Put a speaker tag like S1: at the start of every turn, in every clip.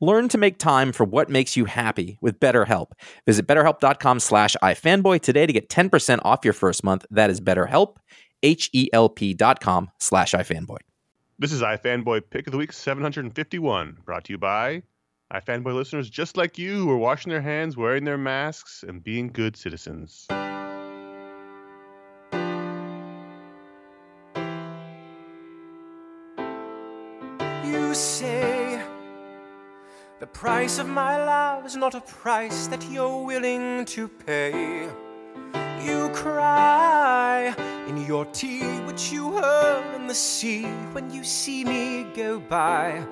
S1: Learn to make time for what makes you happy with BetterHelp. Visit betterhelp.com slash ifanboy today to get 10% off your first month. That is betterhelp, H-E-L-P dot com slash ifanboy.
S2: This is iFanboy Pick of the Week 751, brought to you by iFanboy listeners just like you who are washing their hands, wearing their masks, and being good citizens.
S3: The price of my love is not a price that you're willing to pay. You cry in your tea, which you hurl in the sea when you see me go by.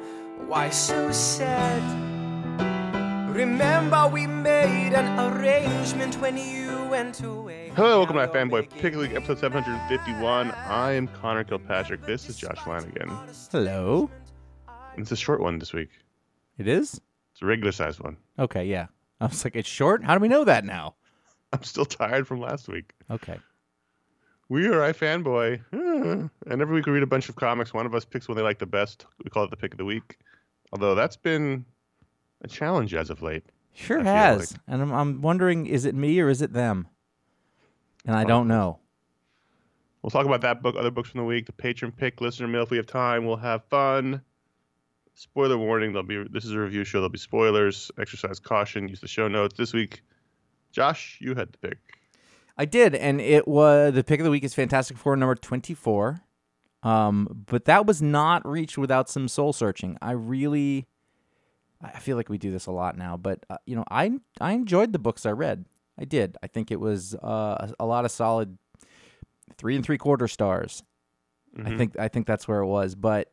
S3: Why so sad? Remember, we made an arrangement when you went away.
S2: Hello, welcome to iFanboy pick League episode 751. I am Conor Kilpatrick. This is Josh Flanagan.
S1: Hello.
S2: It's a short one this week.
S1: It is?
S2: It's a regular sized one.
S1: Okay, yeah. I was like, it's short? How do we know that now?
S2: I'm still tired from last week.
S1: Okay.
S2: We are iFanboy. And every week we read a bunch of comics. One of us picks one they like the best. We call it the pick of the week. Although that's been a challenge as of late.
S1: Sure has. Like. And I'm, I'm wondering is it me or is it them? And I don't know.
S2: We'll talk about that book, other books from the week, the patron pick, listener mail if we have time. We'll have fun. Spoiler warning: There'll be this is a review show. There'll be spoilers. Exercise caution. Use the show notes this week. Josh, you had the pick.
S1: I did, and it was the pick of the week is Fantastic Four number twenty four. Um, but that was not reached without some soul searching. I really, I feel like we do this a lot now, but uh, you know, I I enjoyed the books I read. I did. I think it was uh, a, a lot of solid three and three quarter stars. Mm-hmm. I think I think that's where it was, but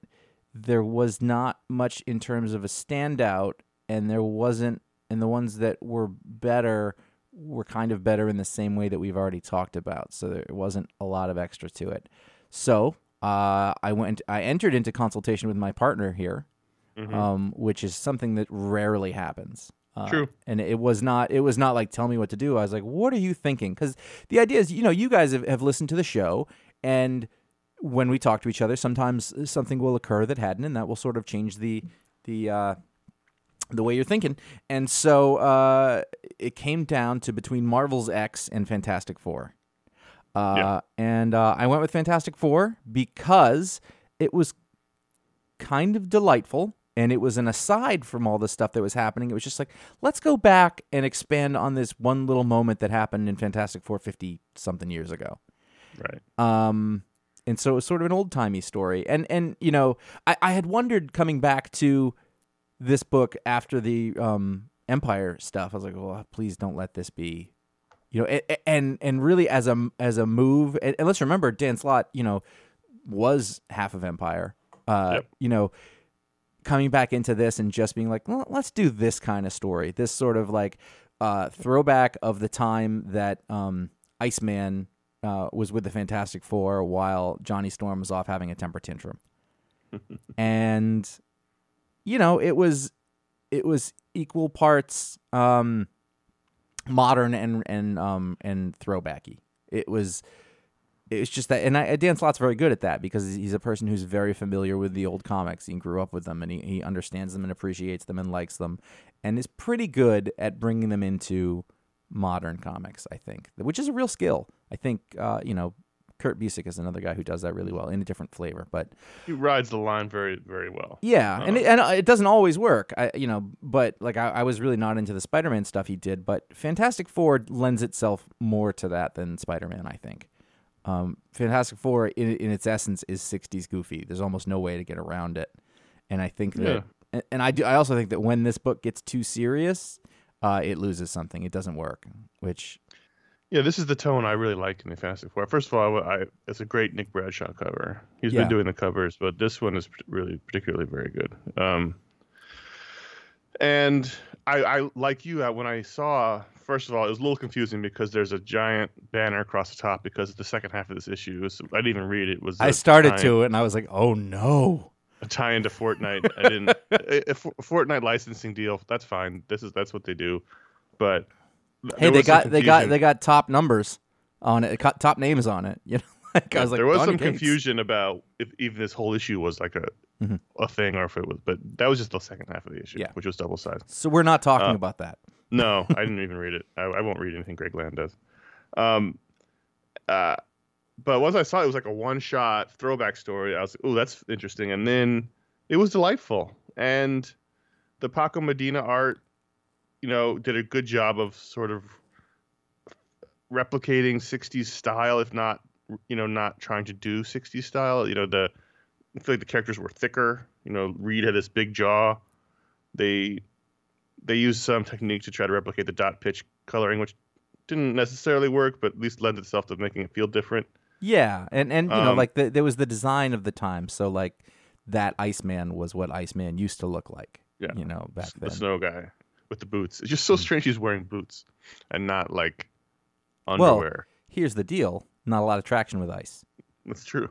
S1: there was not much in terms of a standout, and there wasn't, and the ones that were better were kind of better in the same way that we've already talked about. So there wasn't a lot of extra to it. So uh, I went, I entered into consultation with my partner here, mm-hmm. um, which is something that rarely happens.
S2: Uh, True.
S1: And it was not. It was not like tell me what to do. I was like, what are you thinking? Because the idea is, you know, you guys have, have listened to the show, and when we talk to each other, sometimes something will occur that hadn't, and that will sort of change the the uh, the way you're thinking. And so uh, it came down to between Marvels X and Fantastic Four. Uh, yeah. And uh, I went with Fantastic Four because it was kind of delightful. And it was an aside from all the stuff that was happening. It was just like, let's go back and expand on this one little moment that happened in Fantastic Four 50 something years ago.
S2: Right.
S1: Um, and so it was sort of an old timey story. And and you know, I, I had wondered coming back to this book after the um, Empire stuff. I was like, well, please don't let this be, you know, and and really as a as a move. And, let's remember, Dan Slott, you know, was half of Empire. Uh, yep. You know, coming back into this and just being like, well, let's do this kind of story. This sort of like uh, throwback of the time that um, Iceman uh, was with the Fantastic Four while Johnny Storm was off having a temper tantrum, and you know it was it was equal parts um, modern and and um and throwbacky. It was it was just that, and I, Dan Slott's very good at that because he's a person who's very familiar with the old comics. He grew up with them, and he, he understands them and appreciates them and likes them, and is pretty good at bringing them into modern comics. I think, which is a real skill. I think uh, you know Kurt Busiek is another guy who does that really well in a different flavor, but
S2: He rides the line very, very well.
S1: yeah, and
S2: Uh,
S1: it, and it doesn't always work. I you know, but like I, I was really not into the Spider-Man stuff he did, but Fantastic Four lends itself more to that than Spider-Man. I think. Um, Fantastic Four, in, in its essence, is '60s goofy. There's almost no way to get around it, and I think that,
S2: Yeah.
S1: and, and I do. I also think that when this book gets too serious, uh, it loses something. It doesn't work, which
S2: Yeah, this is the tone I really like in the Fantastic Four. First of all, I, it's a great Nick Bradshaw cover. He's
S1: Yeah.
S2: been doing the covers, but this one is really particularly very good. Um, and I, I like you. When I saw, first of all, it was a little confusing because there's a giant banner across the top because the second half of this issue was I didn't even read it. Was
S1: I started to it, and I was like, oh no.
S2: a tie into Fortnite. I didn't A Fortnite licensing deal. That's fine. This is that's what they do. But
S1: Hey, they got they got they got top numbers on it, top names on it. You know, like I was like,
S2: there was
S1: Donny
S2: some
S1: Cates.
S2: confusion about if even this whole issue was like a
S1: Mhm.
S2: a thing or if it was, but that was just the second half of the issue,
S1: Yeah.
S2: which was double sized.
S1: So we're not talking
S2: Uh,
S1: about that.
S2: No, I didn't even read it. I, I won't read anything Greg Land does. Um, uh, but once I saw it, it was like a one shot throwback story. I was like, oh, that's interesting. And then it was delightful. And the Paco Medina art, you know, did a good job of sort of replicating 60s style, if not, you know, not trying to do 60s style. You know, the, I feel like the characters were thicker. You know, Reed had this big jaw. They they used some technique to try to replicate the dot pitch coloring, which didn't necessarily work, but at least lend itself to making it feel different.
S1: Yeah, and and you know,
S2: Um,
S1: like the, there was the design of the time. So like that Iceman was what Iceman used to look like.
S2: Yeah.
S1: you know, back
S2: S-
S1: then.
S2: the snow guy with the boots. It's just so strange he's wearing boots and not like underwear. Well-.
S1: Here's the deal: not a lot of traction with ice.
S2: That's true.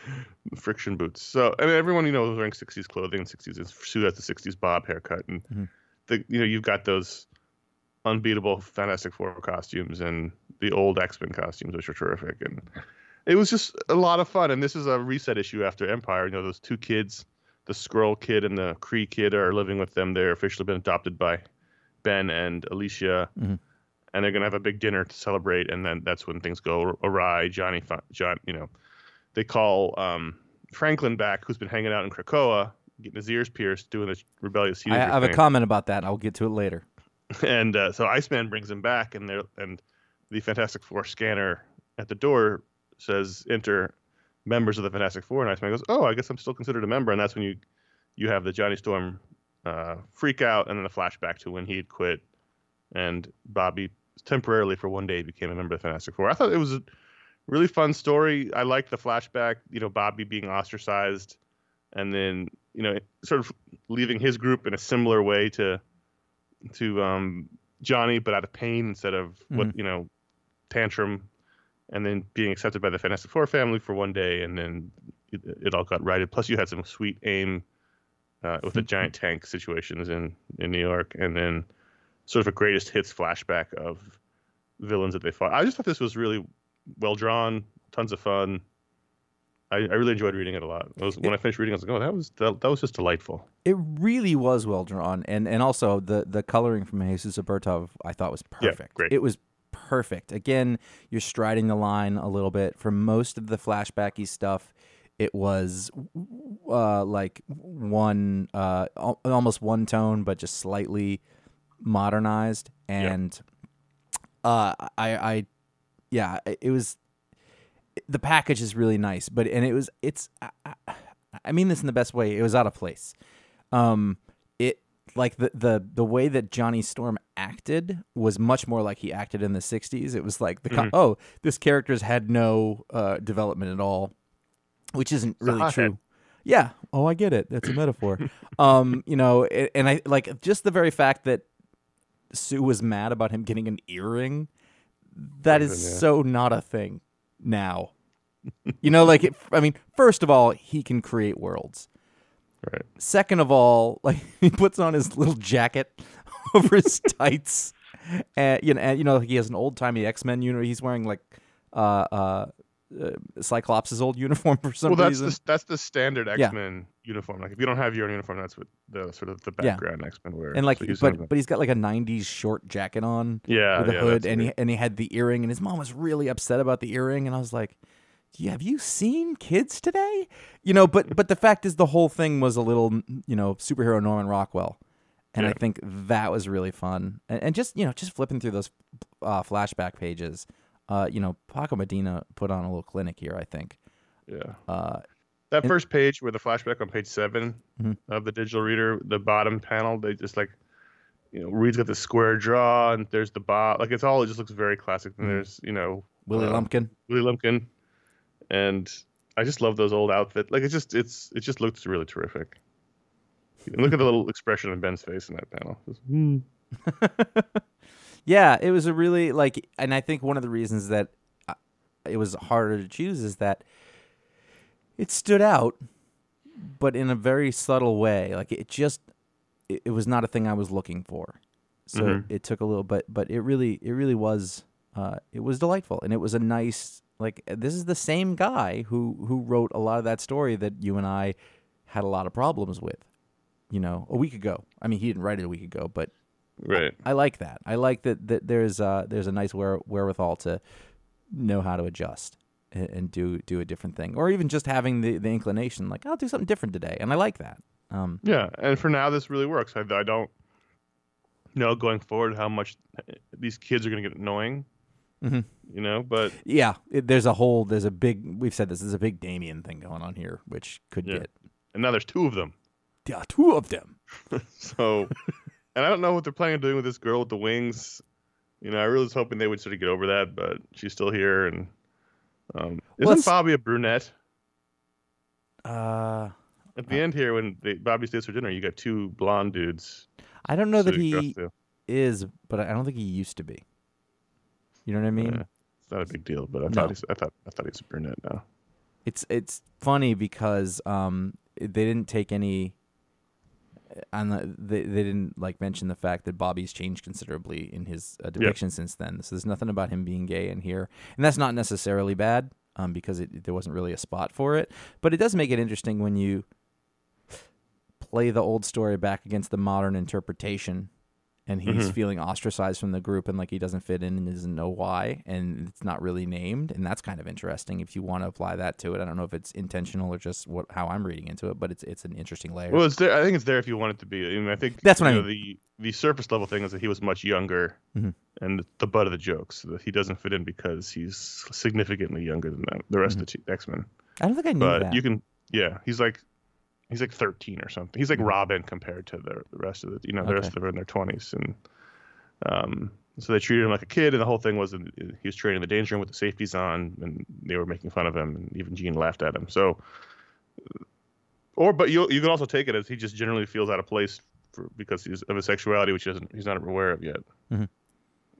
S2: Friction boots. So I mean, everyone you know is wearing '60s clothing, '60s. His suit has the '60s bob haircut, and
S1: Mhm.
S2: the you know you've got those unbeatable Fantastic Four costumes and the old X Men costumes, which are terrific. And it was just a lot of fun. And this is a reset issue after Empire. You know, those two kids, the Skrull kid and the Kree kid, are living with them. They're officially been adopted by Ben and Alicia.
S1: Mhm.
S2: And they're gonna have a big dinner to celebrate, and then that's when things go awry. Johnny, John, you know, they call um, Franklin back, who's been hanging out in Krakoa, getting his ears pierced, doing this rebellious
S1: I,
S2: teenager
S1: I have a comment about that. I'll get to it later.
S2: and uh, so Iceman brings him back, and they and the Fantastic Four scanner at the door says, "Enter members of the Fantastic Four." And Iceman goes, "Oh, I guess I'm still considered a member." And that's when you you have the Johnny Storm uh, freak out, and then a flashback to when he had quit, and Bobby temporarily for one day became a member of the Fantastic Four. I thought it was a really fun story. I liked the flashback. You know, Bobby being ostracized, and then you know, sort of leaving his group in a similar way to to um, Johnny, but out of pain instead of what you know, tantrum, and then being accepted by the Fantastic Four family for one day, and then it, it all got righted. Plus, you had some sweet aim uh, with the giant tank situations in in New York, and then sort of a greatest hits flashback of villains that they fought. I just thought this was really well drawn, tons of fun. I, I really enjoyed reading it a lot. It was, when I finished reading, I was like, "Oh, that was that, that was just delightful."
S1: It really was well drawn, and and also the the coloring from Jesus Aburtov I thought was perfect.
S2: Yeah, great.
S1: It was perfect. Again, you're striding the line a little bit for most of the flashbacky stuff. It was uh, like one uh, al- almost one tone, but just slightly modernized, and uh, I I yeah, it was the package is really nice, but and it was it's I, I- mean this in the best way. It was out of place. Um, it like the the the way that Johnny Storm acted was much more like he acted in the '60s. It was like the co- oh, this character's had no uh, development at all, which isn't really true. Yeah. Oh, I get it. That's a metaphor. um, you know, and I like just the very fact that Sue was mad about him getting an earring. That is
S2: Something, yeah.
S1: so not a thing now. you know, like it, I mean, first of all, he can create worlds.
S2: Right.
S1: Second of all, like he puts on his little jacket over his tights, and you know, and, you know, he has an old timey X Men uniform. He's wearing like uh, uh, uh, Cyclops' old uniform for some
S2: well, that's
S1: reason.
S2: the, that's the standard X Men uniform. Like if you don't have your own uniform, that's what the sort of the
S1: Yeah.
S2: background X Men wear.
S1: and like,
S2: So he's one of
S1: but but he's got like a '90s short jacket on
S2: yeah,
S1: with a
S2: yeah,
S1: hood, and he and he had the earring, and his mom was really upset about the earring, and I was like. Yeah, have you seen kids today? You know, but but the fact is, the whole thing was a little, you know, superhero Norman Rockwell, and I think that was really fun. And, and just you know, just flipping through those uh, flashback pages, uh, you know, Paco Medina put on a little clinic here. I think.
S2: yeah.
S1: Uh,
S2: That
S1: And-
S2: first page with the flashback on page 7
S1: Mhm.
S2: of the digital reader, the bottom panel, they just like, you know, Reed's got the square jaw and there's the bot. Like it's all, it just looks very classic. And
S1: Mhm.
S2: there's, you know,
S1: Willie
S2: uh,
S1: Lumpkin.
S2: Willie Lumpkin. And I just love those old outfits. Like it just, it's, it just looks really terrific. Look at the little expression on Ben's face in that panel. Just, hmm.
S1: Yeah, it was a really like, and I think one of the reasons that uh, it was harder to choose is that it stood out, but in a very subtle way. Like it just, it, it was not a thing I was looking for. So
S2: Mhm.
S1: it took a little, but but it really, it really was, uh, it was delightful, and it was a nice like this is the same guy who who wrote a lot of that story that you and I had a lot of problems with, you know, a week ago. I mean, he didn't write it a week ago, but
S2: Right.
S1: I like that. I like that, that there's uh there's a nice where, wherewithal to know how to adjust and, and do do a different thing, or even just having the, the inclination, like I'll do something different today, and I like that. Um,
S2: Yeah, and for now, this really works. I, I don't know going forward how much these kids are going to get annoying.
S1: Mhm.
S2: You know, but
S1: yeah, it, there's a whole there's a big we've said this there's a big Damien thing going on here, which could
S2: Yeah.
S1: get
S2: and now there's two of them.
S1: yeah two of them.
S2: So, and I don't know what they're planning on doing with this girl with the wings. You know, I really was hoping they would sort of get over that, but she's still here. And um,
S1: Well,
S2: isn't
S1: it's-
S2: Bobby a brunette?
S1: Uh,
S2: At the end here, when they, Bobby stays for dinner, you got two blonde dudes.
S1: I don't know that he is, but I don't think he used to be. You know what I mean?
S2: Yeah, it's not a big deal, but I
S1: No.
S2: thought he's, I thought I thought he's a brunette now.
S1: It's it's funny because um they didn't take any the they, they didn't like mention the fact that Bobby's changed considerably in his uh, depiction since then. So there's nothing about him being gay in here, and that's not necessarily bad um because it, there wasn't really a spot for it. But it does make it interesting when you play the old story back against the modern interpretation. And he's
S2: Mhm.
S1: feeling ostracized from the group, and like he doesn't fit in, and doesn't know why, and it's not really named, and that's kind of interesting if you want to apply that to it. I don't know if it's intentional or just what how I'm reading into it, but it's it's an interesting layer.
S2: Well, it's there. I think it's there if you want it to be. I mean, I think
S1: That's what I
S2: know, the the surface level thing is that he was much younger,
S1: Mhm.
S2: and the butt of the jokes that he doesn't fit in because he's significantly younger than the, the rest of the X Men.
S1: I don't think I knew
S2: But
S1: that.
S2: you can, yeah, he's like he's like 13 or something. He's like
S1: Mhm.
S2: Robin compared to the, the rest of the, you know, the rest of them are in their 20s, and um, so they treated him like a kid. And the whole thing was that he was training in the danger room with the safeties on, and they were making fun of him, and even Jean laughed at him. So, or but you you can also take it as he just generally feels out of place for because he's of his sexuality, which he doesn't he's not aware of yet.
S1: Mhm.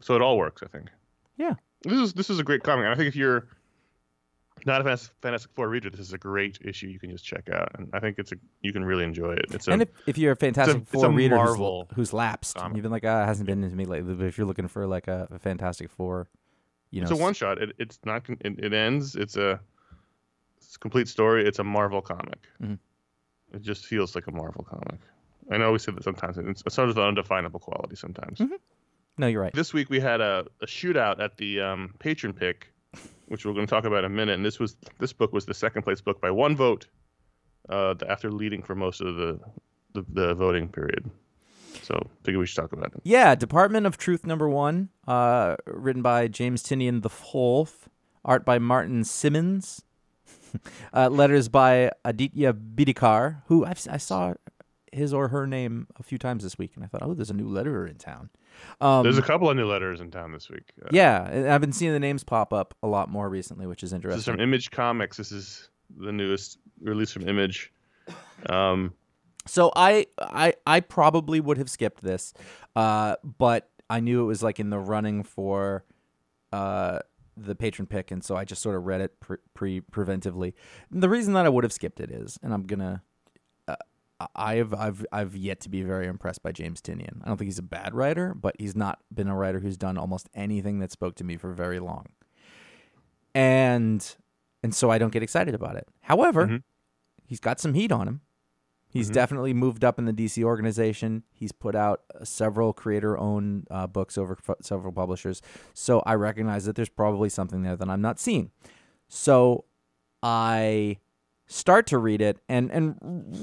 S2: So it all works, I think.
S1: Yeah.
S2: This is this is a great comic. And I think if you're not a Fantastic Four reader, this is a great issue you can just check out, and I think it's a you can really enjoy it. It's a
S1: and if, if you're a Fantastic
S2: it's
S1: Four
S2: a
S1: reader who's,
S2: Marvel
S1: who's lapsed,
S2: comic.
S1: you've been like, ah, it hasn't been into me lately. But if you're looking for like a, a Fantastic Four, you know,
S2: it's a one shot. It, it's not it, it ends. It's a it's a complete story. It's a Marvel comic.
S1: Mhm.
S2: It just feels like a Marvel comic. I know we said that sometimes. It's, it's sort of an undefinable quality sometimes.
S1: Mhm. No, you're right.
S2: This week we had a, a shootout at the um, patron pick, which we're going to talk about in a minute. And this was this book was the second place book by one vote, uh, after leading for most of the the, the voting period. So I figure we should talk about it.
S1: Yeah, Department of Truth number one, uh, written by James Tynion the Fourth, art by Martin Simmonds, uh, letters by Aditya Bidikar, who I've, I saw his or her name a few times this week, and I thought, oh, there's a new letterer in town. Um,
S2: There's a couple of new letters in town this week. Uh,
S1: yeah, and I've been seeing the names pop up a lot more recently, which is
S2: This is
S1: interesting.
S2: from Image Comics. This is the newest release from Image. Um,
S1: So I I I probably would have skipped this, uh, but I knew it was like in the running for uh, the patron pick, and so I just sort of read it pre, pre preventively. And the reason that I would have skipped it is, and I'm gonna, I've I've I've yet to be very impressed by James Tynion. I don't think he's a bad writer, but he's not been a writer who's done almost anything that spoke to me for very long. And and so I don't get excited about it. However,
S2: Mhm.
S1: he's got some heat on him. He's
S2: Mhm.
S1: definitely moved up in the DC organization. He's put out uh, several creator-owned uh, books over f- several publishers. So I recognize that there's probably something there that I'm not seeing. So I start to read it, and and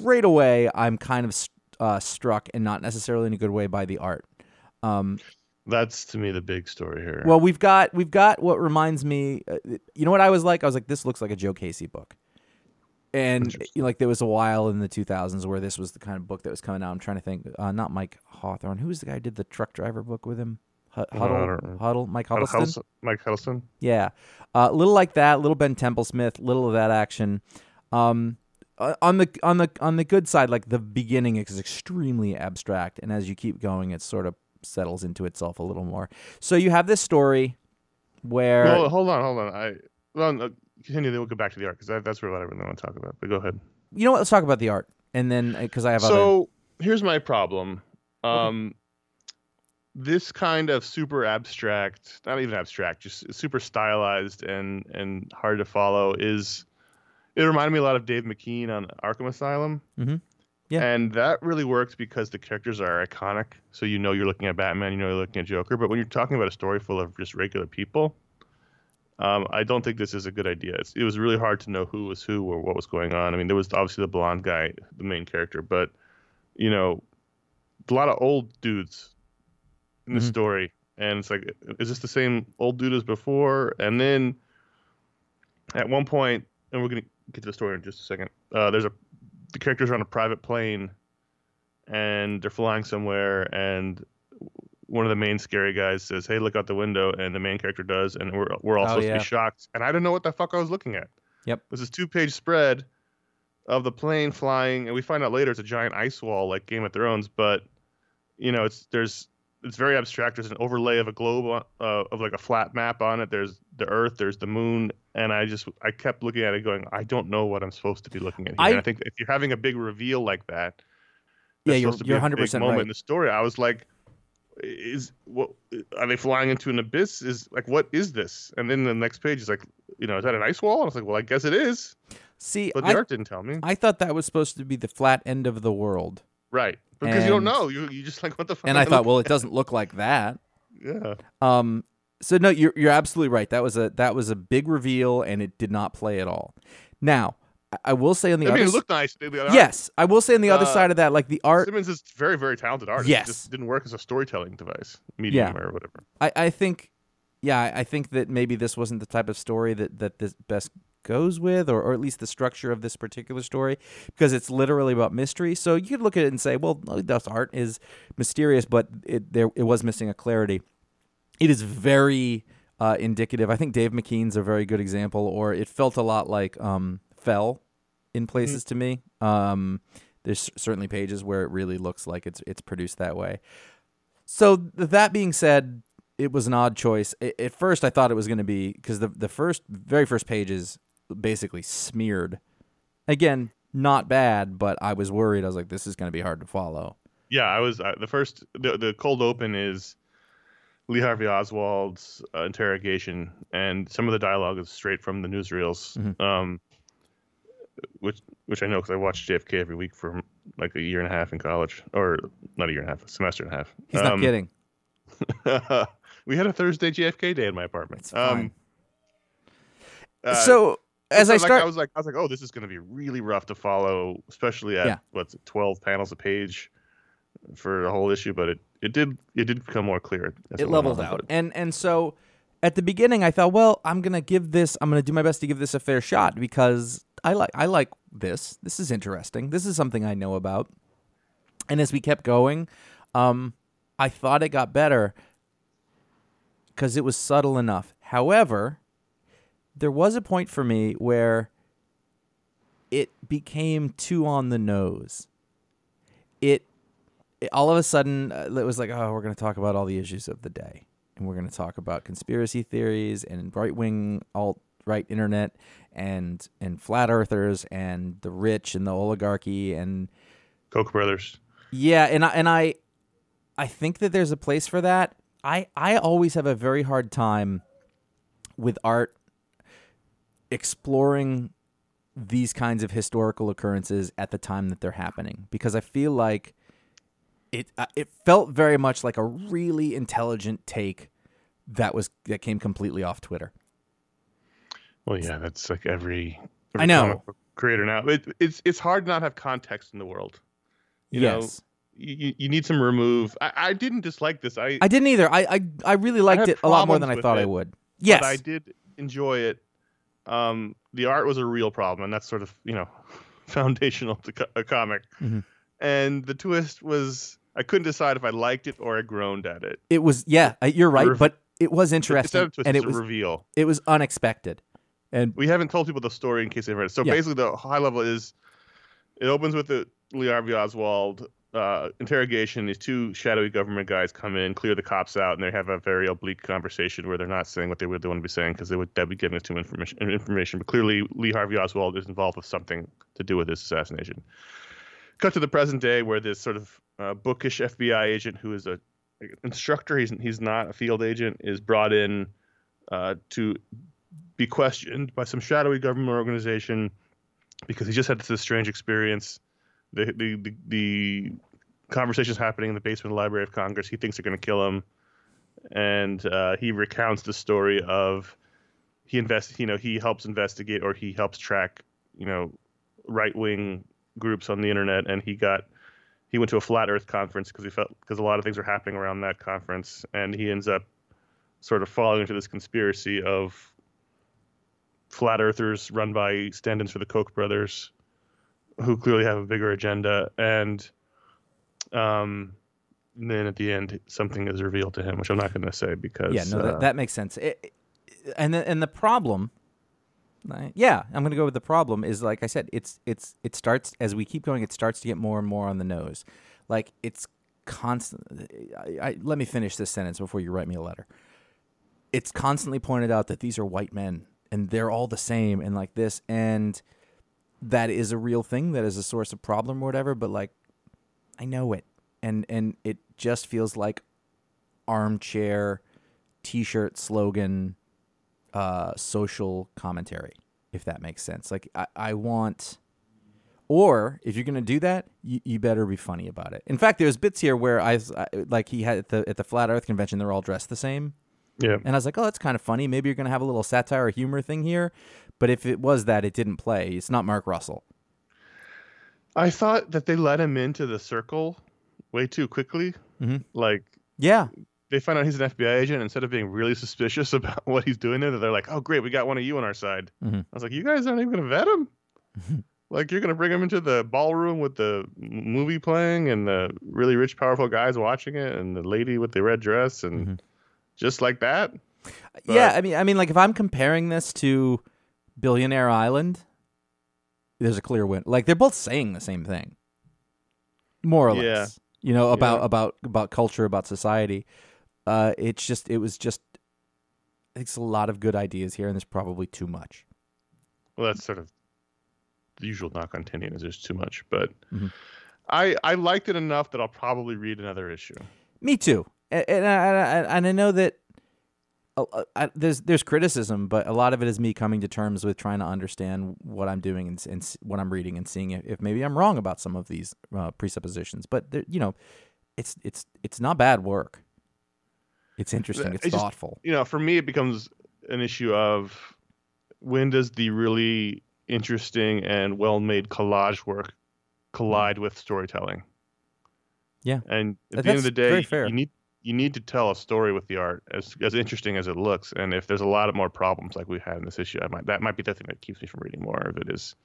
S1: right away I'm kind of uh, struck, and not necessarily in a good way, by the art. Um,
S2: That's to me the big story here.
S1: well, we've got we've got what reminds me. Uh, you know what I was like? I was like, this looks like a Joe Casey book. And you know, like there was a while in the 2000s where this was the kind of book that was coming out. I'm trying to think. Uh, not Mike Hawthorne. Who was the guy who did the truck driver book with him?
S2: I
S1: Huddle,
S2: know.
S1: Huddle, Mike
S2: Huddle-
S1: Huddleston.
S2: Mike Huddleston.
S1: Yeah, a little like that, little Ben Templesmith. little of that action. Um, uh, on the on the on the good side, like the beginning is extremely abstract, and as you keep going, it sort of settles into itself a little more. So you have this story where
S2: Well, hold on, hold on. I well, continue. Then we'll go back to the art because that's really what I really want to talk about. But go ahead.
S1: you know what? Let's talk about the art, and then because I have other.
S2: So here's my problem. Um, this kind of super abstract, not even abstract, just super stylized and and hard to follow is. It reminded me a lot of Dave McKean on Arkham Asylum.
S1: Mhm. Yeah.
S2: And that really works because the characters are iconic. So you know you're looking at Batman, you know you're looking at Joker. But when you're talking about a story full of just regular people, um, I don't think this is a good idea. It's, it was really hard to know who was who or what was going on. I mean, there was obviously the blonde guy, the main character, but you know, a lot of old dudes in the
S1: Mhm.
S2: story, and it's like, is this the same old dude as before? And then at one point, and we're gonna get to the story in just a second. Uh, there's a the characters are on a private plane, and they're flying somewhere, and one of the main scary guys says, "Hey, look out the window," and the main character does, and we're we're all
S1: Oh,
S2: supposed to be shocked, and I didn't know what the fuck I was looking at.
S1: Yep.
S2: There's this two-page spread of the plane flying, and we find out later it's a giant ice wall like Game of Thrones, but you know, it's there's it's very abstract. There's an overlay of a globe uh, of like a flat map on it. There's the Earth, there's the Moon, and I just I kept looking at it, going, I don't know what I'm supposed to be looking at. Here.
S1: I-
S2: and I think if you're having a big reveal like that,
S1: Yeah, you're-
S2: supposed to be
S1: you're
S2: a
S1: 100%
S2: moment
S1: right.
S2: in the story. I was like, is what are they flying into an abyss? Is like what is this? And then the next page is like, you know, is that an ice wall? And I was like, well, I guess it is,
S1: see,
S2: but the
S1: I,
S2: art didn't tell me.
S1: I thought that was supposed to be the flat end of the world,
S2: right, because you don't know. You you just like what the fuck?
S1: and I thought, well, it doesn't look like that.
S2: yeah.
S1: Um, so no, you're you're absolutely right. That was a that was a big reveal, and it did not play at all. Now, I, will say on the
S2: I
S1: other
S2: mean, it looked nice. The- the art-
S1: yes, I will say on the other
S2: Uh,
S1: side of that, like the art,
S2: Simmons is very, very talented artist.
S1: Yes.
S2: It just didn't work as a storytelling device, medium
S1: Yeah.
S2: or whatever.
S1: I, I think, yeah, I- I think that maybe this wasn't the type of story that that this best goes with, or, or at least the structure of this particular story, because it's literally about mystery. So you could look at it and say, well, no, this art is mysterious, but it there it was missing a clarity. It is very uh, indicative. I think Dave McKean's a very good example, or it felt a lot like um, Fell in places to me. Um, there's certainly pages where it really looks like it's it's produced that way. So that being said, it was an odd choice. At first, I thought it was going to be because the the first very first page is basically smeared. Again, not bad, but I was worried. I was like, this is going to be hard to follow.
S2: Yeah, I was uh, the first. The, the cold open is Lee Harvey Oswald's uh, interrogation, and some of the dialogue is straight from the newsreels.
S1: Mhm.
S2: Um, which which I know because I watched JFK every week for like a year and a half in college, or not a year and a half, a semester and a half.
S1: He's not
S2: Um,
S1: kidding.
S2: we had a Thursday JFK day in my apartment.
S1: Fine.
S2: uh,
S1: so as I
S2: like,
S1: start,
S2: I was like, I was like, oh, this is going to be really rough to follow, especially at
S1: Yeah.
S2: what's it, twelve panels a page for the whole issue. But it, it did it did become more clear.
S1: it leveled out, and and so at the beginning, I thought, well, I'm gonna give this. I'm gonna do my best to give this a fair shot because I like I like this. This is interesting. This is something I know about. And as we kept going, um, I thought it got better because it was subtle enough. However, there was a point for me where it became too on the nose. It, it all of a sudden uh, it was like, oh, we're going to talk about all the issues of the day, and we're going to talk about conspiracy theories and right wing alt right internet and and flat earthers and the rich and the oligarchy and
S2: Koch brothers.
S1: Yeah, and I and I I think that there's a place for that. I I always have a very hard time with art exploring these kinds of historical occurrences at the time that they're happening because I feel like it uh, it felt very much like a really intelligent take that was that came completely off Twitter.
S2: Well, yeah, that's like every, every
S1: I know.
S2: creator now. It, it's it's hard to not have context in the world. You know,
S1: yes.
S2: you, you need some remove. I, I didn't dislike this. I
S1: I didn't either. I I, I really liked
S2: had
S1: it a lot more than I thought I would. Yes.
S2: but I did enjoy it. Um, the art was a real problem, and that's sort of you know foundational to co- a comic.
S1: Mhm.
S2: And the twist was I couldn't decide if I liked it or I groaned at it.
S1: It was yeah, you're right,
S2: rev-
S1: but it was interesting
S2: twist,
S1: and it was
S2: a reveal.
S1: it was unexpected. And
S2: We haven't told people the story in case they've read it. So
S1: Yeah.
S2: basically, the high level is it opens with the Lee Harvey Oswald uh, interrogation. These two shadowy government guys come in, clear the cops out, and they have a very oblique conversation where they're not saying what they would want to be saying because they would that would be giving us too much information. Information, but clearly Lee Harvey Oswald is involved with something to do with this assassination. Cut to the present day where this sort of uh, bookish FBI agent who is a instructor, he's he's not a field agent, is brought in uh, to be questioned by some shadowy government organization because he just had this strange experience. The the the, the conversations happening in the basement of the Library of Congress. He thinks they're going to kill him, and uh, he recounts the story of he invests. You know, he helps investigate or he helps track. You know, right wing groups on the internet, and he got he went to a flat Earth conference because he felt because a lot of things were happening around that conference, and he ends up sort of falling into this conspiracy of flat earthers run by stand-ins for the Koch brothers, who clearly have a bigger agenda, and um, then at the end something is revealed to him, which I'm not going to say because
S1: yeah, no,
S2: uh,
S1: that, that makes sense. It- it- and the, and the problem, uh, yeah, I'm going to go with the problem is like I said, it's it's it starts as we keep going, it starts to get more and more on the nose. Like it's constant. I, I, let me finish this sentence before you write me a letter. It's constantly pointed out that these are white men and they're all the same and like this and that is a real thing that is a source of problem or whatever but like i know it. And and it just feels like armchair t-shirt slogan uh social commentary if that makes sense. Like i, I want or if you're gonna do that you, you better be funny about it. In fact there's bits here where i, I like he had at the at the flat earth convention they're all dressed the same
S2: yeah,
S1: and I was like, oh, that's kind of funny. Maybe you're going to have a little satire or humor thing here. But if it was that, it didn't play. It's not Mark Russell.
S2: I thought that they let him into the circle way too quickly.
S1: Mhm.
S2: Like
S1: Yeah.
S2: they find out he's an FBI agent instead of being really suspicious about what he's doing there. They're like, "Oh, great, we got one of you on our side."
S1: Mhm.
S2: I was like, "You guys aren't even gonna vet him? like, you're gonna bring him into the ballroom with the movie playing and the really rich, powerful guys watching it, and the lady with the red dress, and
S1: Mhm.
S2: Just like that."
S1: yeah. I mean, I mean, like if I'm comparing this to Billionaire Island, there's a clear win. Like they're both saying the same thing, more or
S2: Yeah.
S1: less. You know about
S2: Yeah.
S1: about about culture, about society. Uh, it's just it was just. I think it's a lot of good ideas here, and there's probably too much.
S2: Well, that's sort of the usual knock on Tynion is there's too much, but
S1: Mhm.
S2: I I liked it enough that I'll probably read another issue.
S1: Me too, and and I, and I know that I, there's there's criticism, but a lot of it is me coming to terms with trying to understand what I'm doing and, and what I'm reading and seeing if, if maybe I'm wrong about some of these uh, presuppositions. But there- you know, it's it's it's not bad work. It's interesting. It's
S2: It just-
S1: thoughtful.
S2: you know, for me, it becomes an issue of when does the really interesting and well-made collage work collide with storytelling?
S1: Yeah.
S2: and at the end of the day, you need you need to tell a story with the art as as interesting as it looks. And if there's a lot of more problems like we had in this issue, I might that might be the thing that keeps me from reading more of it. Is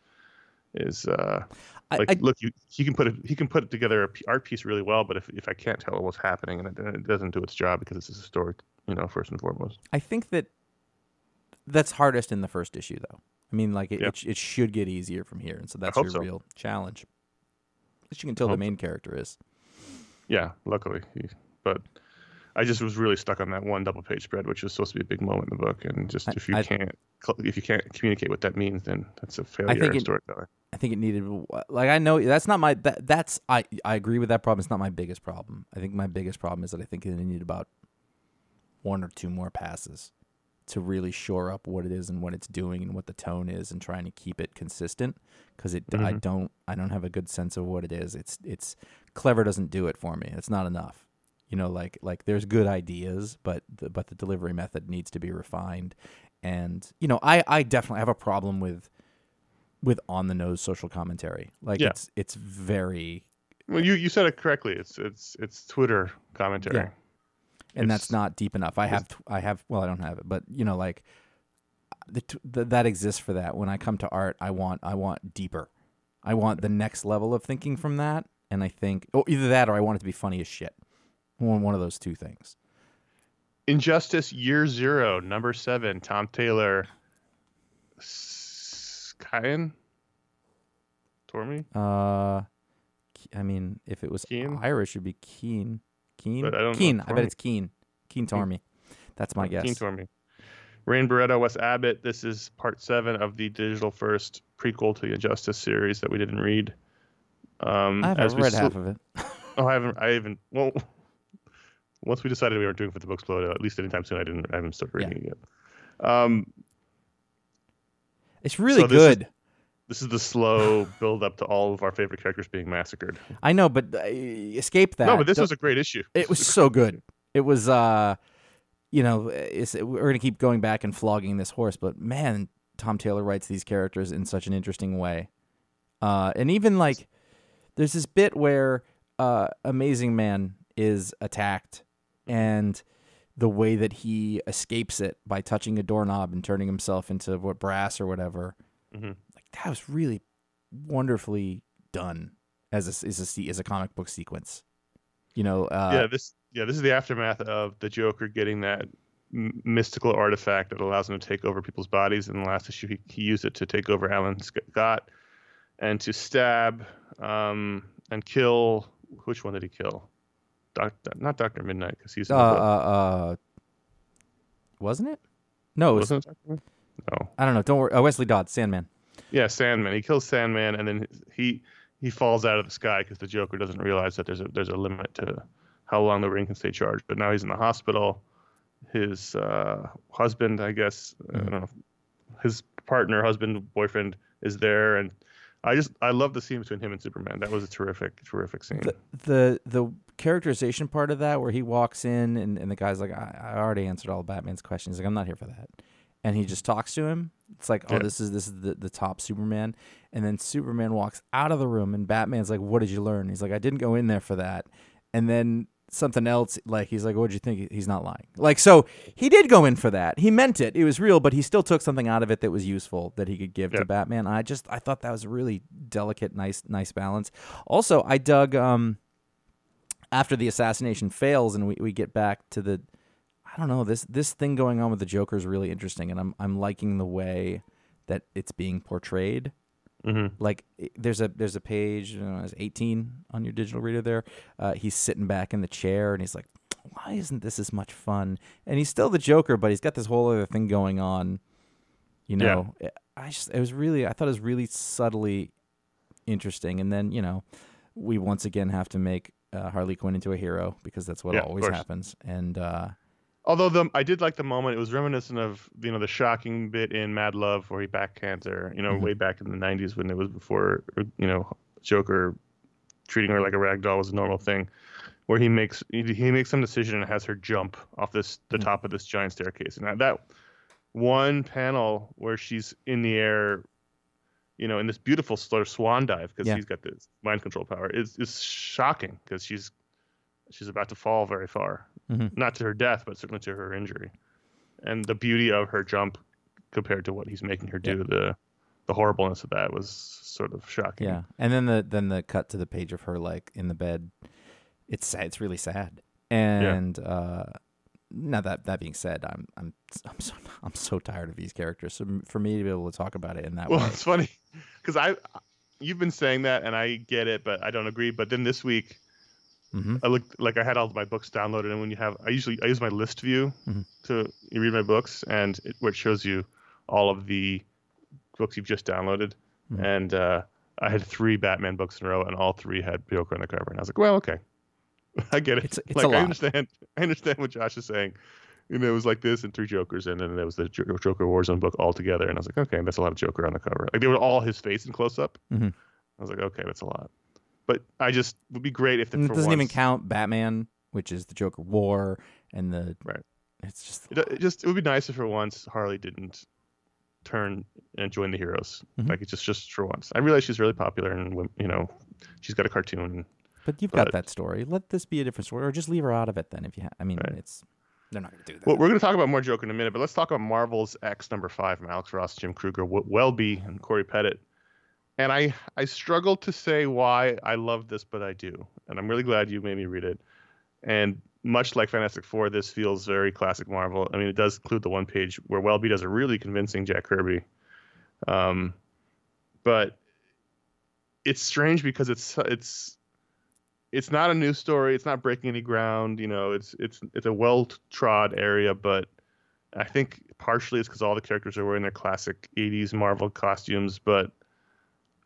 S2: is uh
S1: I,
S2: like
S1: I,
S2: look you he can put it he can put together a p- art piece really well but if, if i can't tell what's happening and it, it doesn't do its job because it's a story you know first and foremost
S1: I think that that's hardest in the first issue, though. I mean, like it,
S2: Yeah.
S1: it, it should get easier from here, and so that's your
S2: so.
S1: real challenge. At least you can tell the
S2: Hope so.
S1: main character is.
S2: yeah luckily he, but I just was really stuck on that one double page spread, which was supposed to be a big moment in the book. And just
S1: I-
S2: if you
S1: I-
S2: can't if you can't communicate what that means, then that's a failure
S1: think
S2: in
S1: it-
S2: storytelling.
S1: I think it needed like I know that's not my that, that's I I agree with that problem. It's not my biggest problem. I think my biggest problem is that I think it needed about one or two more passes to really shore up what it is and what it's doing and what the tone is and trying to keep it consistent because it I
S2: Mhm.
S1: don't I don't have a good sense of what it is. It's it's clever doesn't do it for me. It's not enough. You know, like like there's good ideas, but the, but the delivery method needs to be refined. And you know, I I definitely have a problem with with on the nose social commentary. Like
S2: Yeah.
S1: it's it's very
S2: Well, you you said it correctly. It's it's it's Twitter commentary.
S1: Yeah. and that's not deep enough. I have I have well I don't have it, but you know like the, the that exists for that. When I come to art, I want I want deeper. I want the next level of thinking from that, and I think oh either that or I want it to be funny as shit. One one of those two things.
S2: Injustice Year Zero, number seven, Tom Taylor. Skyen? Tormey?
S1: Uh, I mean, if it was
S2: Keen?
S1: Irish, it'd be Keen. Keen.
S2: But I don't
S1: Keen. I bet it's Keen. Keen Tormey. That's my guess.
S2: Keen Tormey. Rain Beredo, Wes Abbott. This is part seven of the digital first prequel to the Injustice series that we didn't read. Um, as we
S1: read
S2: sl-
S1: half of it.
S2: Oh, I haven't. I haven't. Well, once we decided we weren't doing it for the books explode, at least anytime soon, I didn't. I haven't started
S1: Yeah.
S2: reading it yet. Um,
S1: It's really
S2: So this is-
S1: good.
S2: this is the slow build up to all of our favorite characters being massacred.
S1: I know, but uh, escape that.
S2: no, but this
S1: Don't-
S2: was a great issue.
S1: It was so good. It was, uh, you know, we're gonna keep going back and flogging this horse, but man, Tom Taylor writes these characters in such an interesting way. Uh, and even like, there's this bit where uh, Amazing Man is attacked, and the way that he escapes it by touching a doorknob and turning himself into what brass or whatever,
S2: Mhm.
S1: like that was really wonderfully done as a, as a as a comic book sequence. You know, uh,
S2: yeah, this yeah this is the aftermath of the Joker getting that m- mystical artifact that allows him to take over people's bodies. In the last issue, he, he used it to take over Alan Scott and to stab um, and kill. Which one did he kill? Doc, not Doctor Midnight because he's
S1: uh, uh, uh, wasn't it? No, it was,
S2: Wasn't it No.
S1: I don't know. Don't worry. Uh, Wesley Dodds, Sandman.
S2: Yeah, Sandman. He kills Sandman, and then he he falls out of the sky because the Joker doesn't realize that there's a there's a limit to how long the ring can stay charged. But now he's in the hospital. His uh, husband, I guess, I don't know, his partner, husband, boyfriend is there, and I just I love the scene between him and Superman. That was a terrific, terrific scene.
S1: The the the characterization part of that, where he walks in and, and the guy's like, I, I already answered all Batman's questions. He's like, I'm not here for that. And he just talks to him. It's like, oh,
S2: Yeah.
S1: this is this is the, the top Superman. And then Superman walks out of the room, and Batman's like, What did you learn? He's like, I didn't go in there for that. And then something else, like he's like, What'd you think? He's not lying. Like so, he did go in for that. He meant it. It was real, but he still took something out of it that was useful that he could give
S2: Yeah.
S1: to Batman. I just I thought that was a really delicate, nice, nice balance. Also, I dug um after the assassination fails and we, we get back to the I don't know this this thing going on with the Joker is really interesting and I'm I'm liking the way that it's being portrayed.
S2: hmm
S1: Like there's a there's a page I don't know, it's 18 on your digital reader there. Uh, he's sitting back in the chair and he's like, why isn't this as much fun? And he's still the Joker, but he's got this whole other thing going on. You
S2: Yeah.
S1: know, I just it was really I thought it was really subtly interesting. And then you know, we once again have to make uh, Harley Quinn into a hero because that's what
S2: Yeah,
S1: always happens. And uh,
S2: Although the I did like the moment. It was reminiscent of you know the shocking bit in Mad Love where he backhands her. You know,
S1: Mhm.
S2: way back in the '90s when it was before you know Joker treating her like a rag doll was a normal thing. Where he makes he, he makes some decision and has her jump off this the
S1: Mhm.
S2: top of this giant staircase. And that, that one panel where she's in the air, you know, in this beautiful sort of swan dive because
S1: Yeah.
S2: she's got this mind control power is is shocking because she's she's about to fall very far
S1: Mhm.
S2: not to her death, but certainly to her injury. And the beauty of her jump compared to what he's making her do, the the horribleness of that was sort of shocking.
S1: yeah, and then the then the cut to the page of her like in the bed. It's sad. It's really sad. And uh, now that that being said, I'm I'm I'm so I'm so tired of these characters. So for me to be able to talk about it in that
S2: Well,
S1: way, well,
S2: it's funny because I, you've been saying that, and I get it, but I don't agree. But then this week,
S1: hmm
S2: I looked like I had all my books downloaded, and when you have, I usually I use my list view
S1: Mhm.
S2: to read my books, and it, where it shows you all of the books you've just downloaded,
S1: Mhm.
S2: and uh, I had three Batman books in a row, and all three had Joker on the cover, and I was like, well, okay, I get it.
S1: It's- it's
S2: like I understand, I understand what Josh is saying. You know, it was like this and three Jokers, and then there was the Jo- Joker Warzone book all together, and I was like, okay, that's a lot of Joker on the cover. Like they were all his face in close up.
S1: Mhm.
S2: I was like, okay, that's a lot. But I just would be great if the,
S1: it doesn't even count Batman, which is the Joker War, and the
S2: Right.
S1: It's just
S2: It, it just it would be nice if for once Harley didn't turn and join the heroes.
S1: Mhm.
S2: Like it's just just for once. I realize she's really popular and you know she's got a cartoon.
S1: But you've got
S2: But-
S1: that story. Let this be a different story, or just leave her out of it. Then, if you, ha- I mean,
S2: Right.
S1: it's they're not going to do that.
S2: Well, we're going to talk about more Joker in a minute, but let's talk about Marvels X number five from Alex Ross, Jim Krueger, w- Well-Bee, and Cory Petit. And I I struggle to say why I love this, but I do, and I'm really glad you made me read it. And much like Fantastic Four, this feels very classic Marvel. I mean, it does include the one page where Well-Bee does a really convincing Jack Kirby. Um, but it's strange because it's it's it's not a new story. It's not breaking any ground. You know, it's it's it's a well trod area, but I think partially it's because all the characters are wearing their classic '80s Marvel costumes, but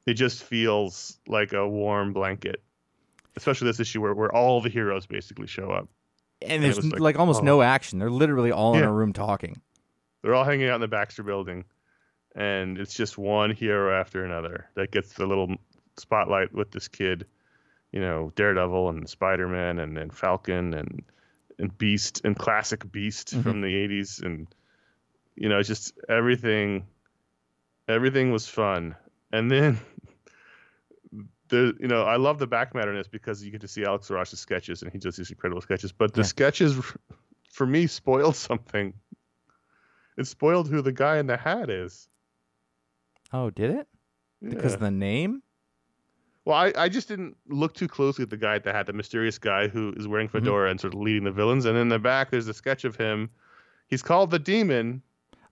S2: it just feels like a warm blanket, especially this issue where where all the heroes basically show up.
S1: and
S2: and
S1: there's like,
S2: like,
S1: almost
S2: oh.
S1: no action. They're literally all in a room talking.
S2: They're all hanging out in the Baxter Building, and it's just one hero after another that gets the little spotlight with this kid. You know, Daredevil and Spider Man and then Falcon and and Beast and classic Beast
S1: Mhm.
S2: from the '80s, and you know, just everything. Everything was fun, and then the you know I love the back matter in this because you get to see Alex Ross's sketches, and he does these incredible sketches. But the
S1: Yeah.
S2: sketches, for me, spoiled something. It spoiled who the guy in the hat is.
S1: Oh, did it? Because
S2: Yeah.
S1: of the name?
S2: Well, I, I just didn't look too closely at the guy at the hat, the mysterious guy who is wearing
S1: Mm-hmm.
S2: fedora and sort of leading the villains. And in the back, there's a sketch of him. He's called the Demon,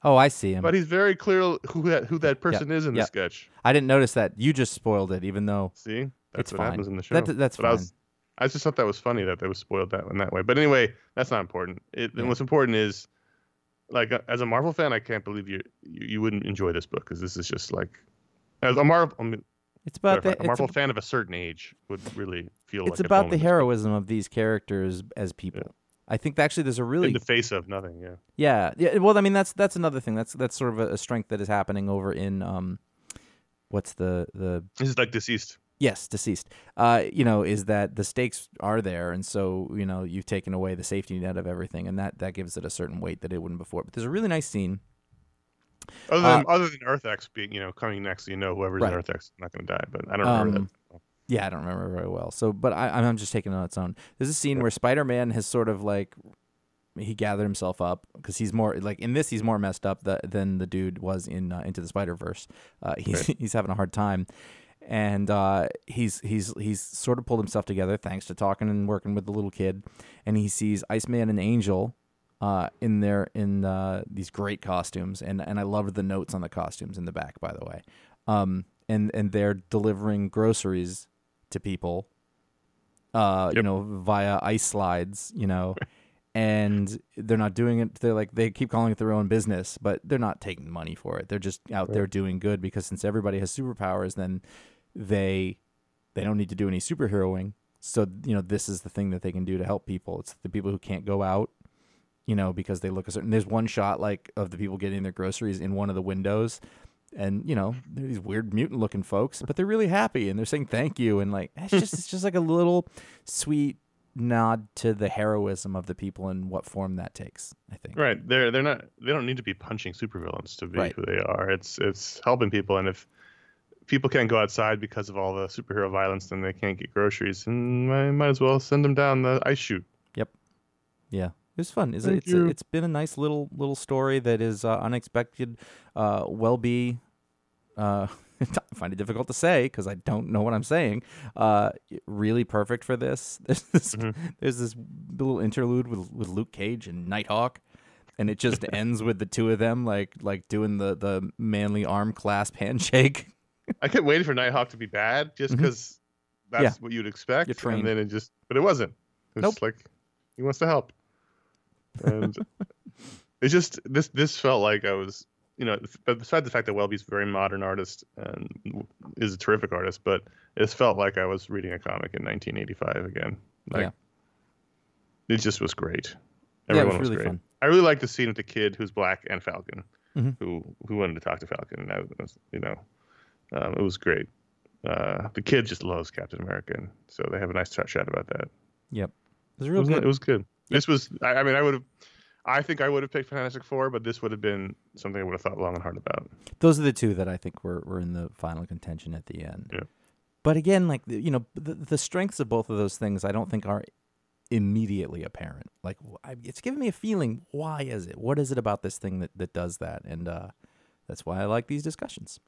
S1: Oh, I see him.
S2: but he's very clear who that who that person is in
S1: yeah.
S2: the sketch.
S1: I didn't notice that. You just spoiled it, even though
S2: See, that's what
S1: fine.
S2: happens in the show.
S1: That- that's
S2: But I, was, I just thought that was funny that they was spoiled that in that way. But anyway, that's not important. It,
S1: Yeah.
S2: What's important is, like, uh, as a Marvel fan, I can't believe you you, you wouldn't enjoy this book because this is just like, as a Marvel, I mean,
S1: it's about the
S2: a Marvel fan of a certain age would really feel
S1: it's
S2: like
S1: about the heroism of these characters as people. I think actually there's a really
S2: in the face of nothing. Yeah,
S1: Yeah, yeah. Well, I mean, that's that's another thing. That's that's sort of a, a strength that is happening over in um, what's the the
S2: this is like DCeased.
S1: yes, DCeased. Uh, you know, is that the stakes are there, and so you know you've taken away the safety net of everything, and that that gives it a certain weight that it wouldn't before. But there's a really nice scene.
S2: Other than
S1: Uh,
S2: other than Earth X being you know coming next, you know whoever's
S1: Right.
S2: in Earth X is not going to die. But I don't remember
S1: Um,
S2: that.
S1: Yeah, I don't remember very well. So, but I, I'm just taking it on its own. There's a scene where Spider-Man has sort of like he gathered himself up because he's more like in this he's more messed up the, than the dude was in uh, Into the Spider Verse. Uh, he's he's having a hard time, and uh, he's he's he's sort of pulled himself together thanks to talking and working with the little kid, and he sees Iceman and Angel. Uh, in their in uh, these great costumes, and and I loved the notes on the costumes in the back, by the way. Um, and and they're delivering groceries to people, uh, you know, via ice slides, you know, and they're not doing it. They're like they keep calling it their own business, but they're not taking money for it. They're just out there doing good because since everybody has superpowers, then they they don't need to do any superheroing. So you know, this is the thing that they can do to help people. It's the people who can't go out, you know, because they look a certain. There's one shot like of the people getting their groceries in one of the windows, and you know they're these weird mutant looking folks, but they're really happy and they're saying thank you and like it's just it's just like a little sweet nod to the heroism of the people and what form that takes. I think.
S2: Right. They're they're not they don't need to be punching supervillains to be
S1: Right.
S2: who they are. It's it's helping people and if people can't go outside because of all the superhero violence then they can't get groceries and I might as well send them down the ice chute.
S1: Yep. Yeah, was fun. It's it's it's been a nice little little story that is uh, unexpected. Uh, will be. Uh, I find it difficult to say because I don't know what I'm saying. Uh, really perfect for this. There's this,
S2: Mhm.
S1: there's this little interlude with with Luke Cage and Nighthawk, and it just ends with the two of them like like doing the the manly arm clasp handshake.
S2: I kept waiting for Nighthawk to be bad just because that's
S1: Yeah.
S2: what you'd expect. And then it just, but it wasn't. It's
S1: Nope.
S2: just like he wants to help, and it just this this felt like I was, you know, but besides the fact that Well-Bee's a very modern artist and is a terrific artist, but it felt like I was reading a comic in 1985 again. Like,
S1: Yeah.
S2: it just was great.
S1: Yeah, it
S2: Everyone
S1: was
S2: was,
S1: really
S2: great.
S1: fun.
S2: I really liked the scene with the kid who's black and Falcon,
S1: Mhm.
S2: who who wanted to talk to Falcon. And that was, you know, um, it was great. Uh, the kid just loves Captain America, and so they have a nice chat chat about that.
S1: Yep. It was
S2: It
S1: real
S2: was,
S1: good.
S2: it was good. This was, I, mean, I would have, I think I would have picked Fantastic Four, but this would have been something I would have thought long and hard about.
S1: Those are the two that I think were, were in the final contention at the end.
S2: Yeah.
S1: But again, like you know, the, the strengths of both of those things, I don't think are immediately apparent. Like it's giving me a feeling. Why is it? What is it about this thing that, that does that? And uh, that's why I like these discussions.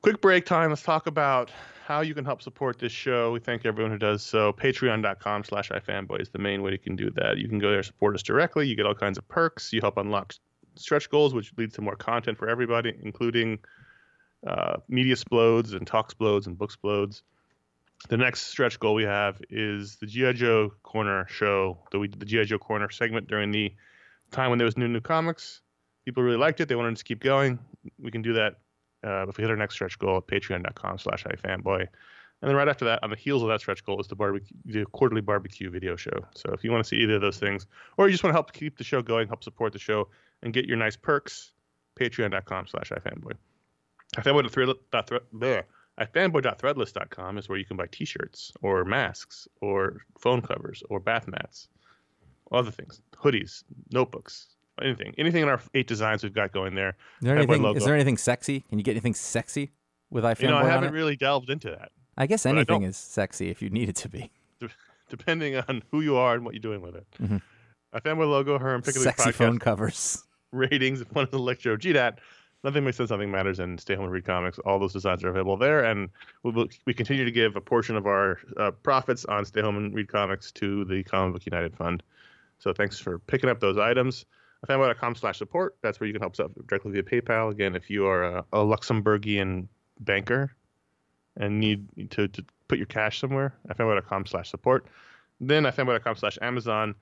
S2: Quick break time. Let's talk about how you can help support this show. We thank everyone who does so. Patreon.com slash iFanboy is the main way you can do that. You can go there, support us directly. You get all kinds of perks. You help unlock stretch goals, which leads to more content for everybody, including uh, media splodes and talk splodes and book splodes. The next stretch goal we have is the GI Joe Corner show. The, we did the GI Joe Corner segment during the time when there was new new comics. People really liked it. They wanted to keep going. We can do that uh, if we hit our next stretch goal at patreon.com slash ifanboy. And then right after that, on the heels of that stretch goal, is the barbecue, the quarterly barbecue video show. So if you want to see either of those things, or you just want to help keep the show going, help support the show, and get your nice perks, patreon.com slash ifanboy. ifanboy.thread- ifanboy.threadless.com is where you can buy t-shirts or masks or phone covers or bath mats, other things, hoodies, notebooks, anything, anything in our eight designs we've got going there.
S1: Is there anything? Is there anything sexy? Can you get anything sexy with iFanboy
S2: You know, I haven't really delved into that.
S1: I guess
S2: but I
S1: anything is sexy if you need it to be.
S2: depending on who you are and what you're doing with it.
S1: Mhm.
S2: I found my logo, her and Piccadilly
S1: Sexy
S2: podcast
S1: phone covers.
S2: ratings. One is Electro GDAT. Nothing makes sense, nothing matters, and Stay Home and Read Comics. All those designs are available there, and we will, we continue to give a portion of our uh, profits on Stay Home and Read Comics to the Comic Book United Fund. So thanks for picking up those items. fanboy.com slash support. That's where you can help us out directly via PayPal. Again, if you are a, a Luxembourgian banker and need to, to put your cash somewhere, fanboy.com slash support. Then fanboy.com slash Amazon,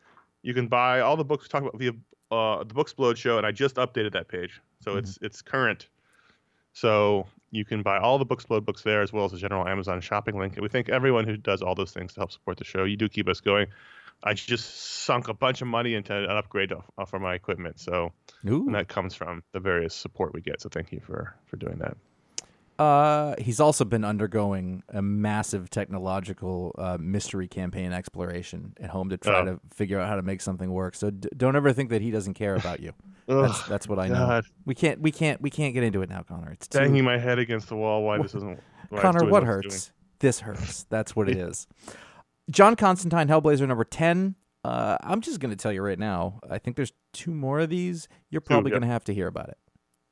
S2: you can buy all the books we talk about via uh, the Booksplode show, and I just updated that page, so it's it's current. So you can buy all the Booksplode books there, as well as a general Amazon shopping link. And we thank everyone who does all those things to help support the show. You do keep us going. I just sunk a bunch of money into an upgrade of- for my equipment, so that comes from the various support we get. So thank you for for doing that.
S1: Uh, he's also been undergoing a massive technological uh, mystery campaign exploration at home to try
S2: Oh.
S1: to figure out how to make something work. So d- don't ever think that he doesn't care about you. That's that's what I know.
S2: God.
S1: We can't we can't we can't get into it now, Conor. It's too,
S2: banging my head against the wall. Why this isn't? Why Conor.
S1: What
S2: what
S1: hurts? This hurts. That's what it is. John Constantine, Hellblazer number ten. Uh, I'm just gonna tell you right now. I think there's two more of these. You're probably
S2: yep.
S1: gonna have to hear about it.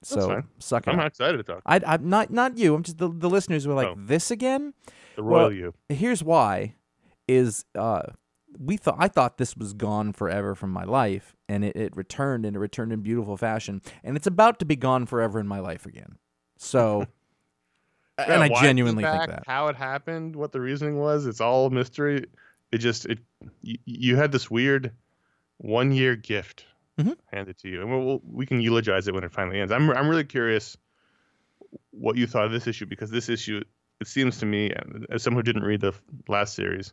S1: So suck it.
S2: I'm
S1: up.
S2: not excited to talk.
S1: I, I'm not not you. I'm just the, the listeners were like
S2: Oh.
S1: this again.
S2: The royal
S1: Well,
S2: you.
S1: here's why is uh we thought I thought this was gone forever from my life and it, it returned and it returned in beautiful fashion and it's about to be gone forever in my life again. So and
S2: Yeah,
S1: I genuinely
S2: back,
S1: think that.
S2: how it happened, what the reasoning was, it's all a mystery. It just it you, you had this weird one year gift
S1: Mhm.
S2: handed to you, and we'll, we'll, can eulogize it when it finally ends. I'm I'm really curious what you thought of this issue because this issue it seems to me as someone who didn't read the last series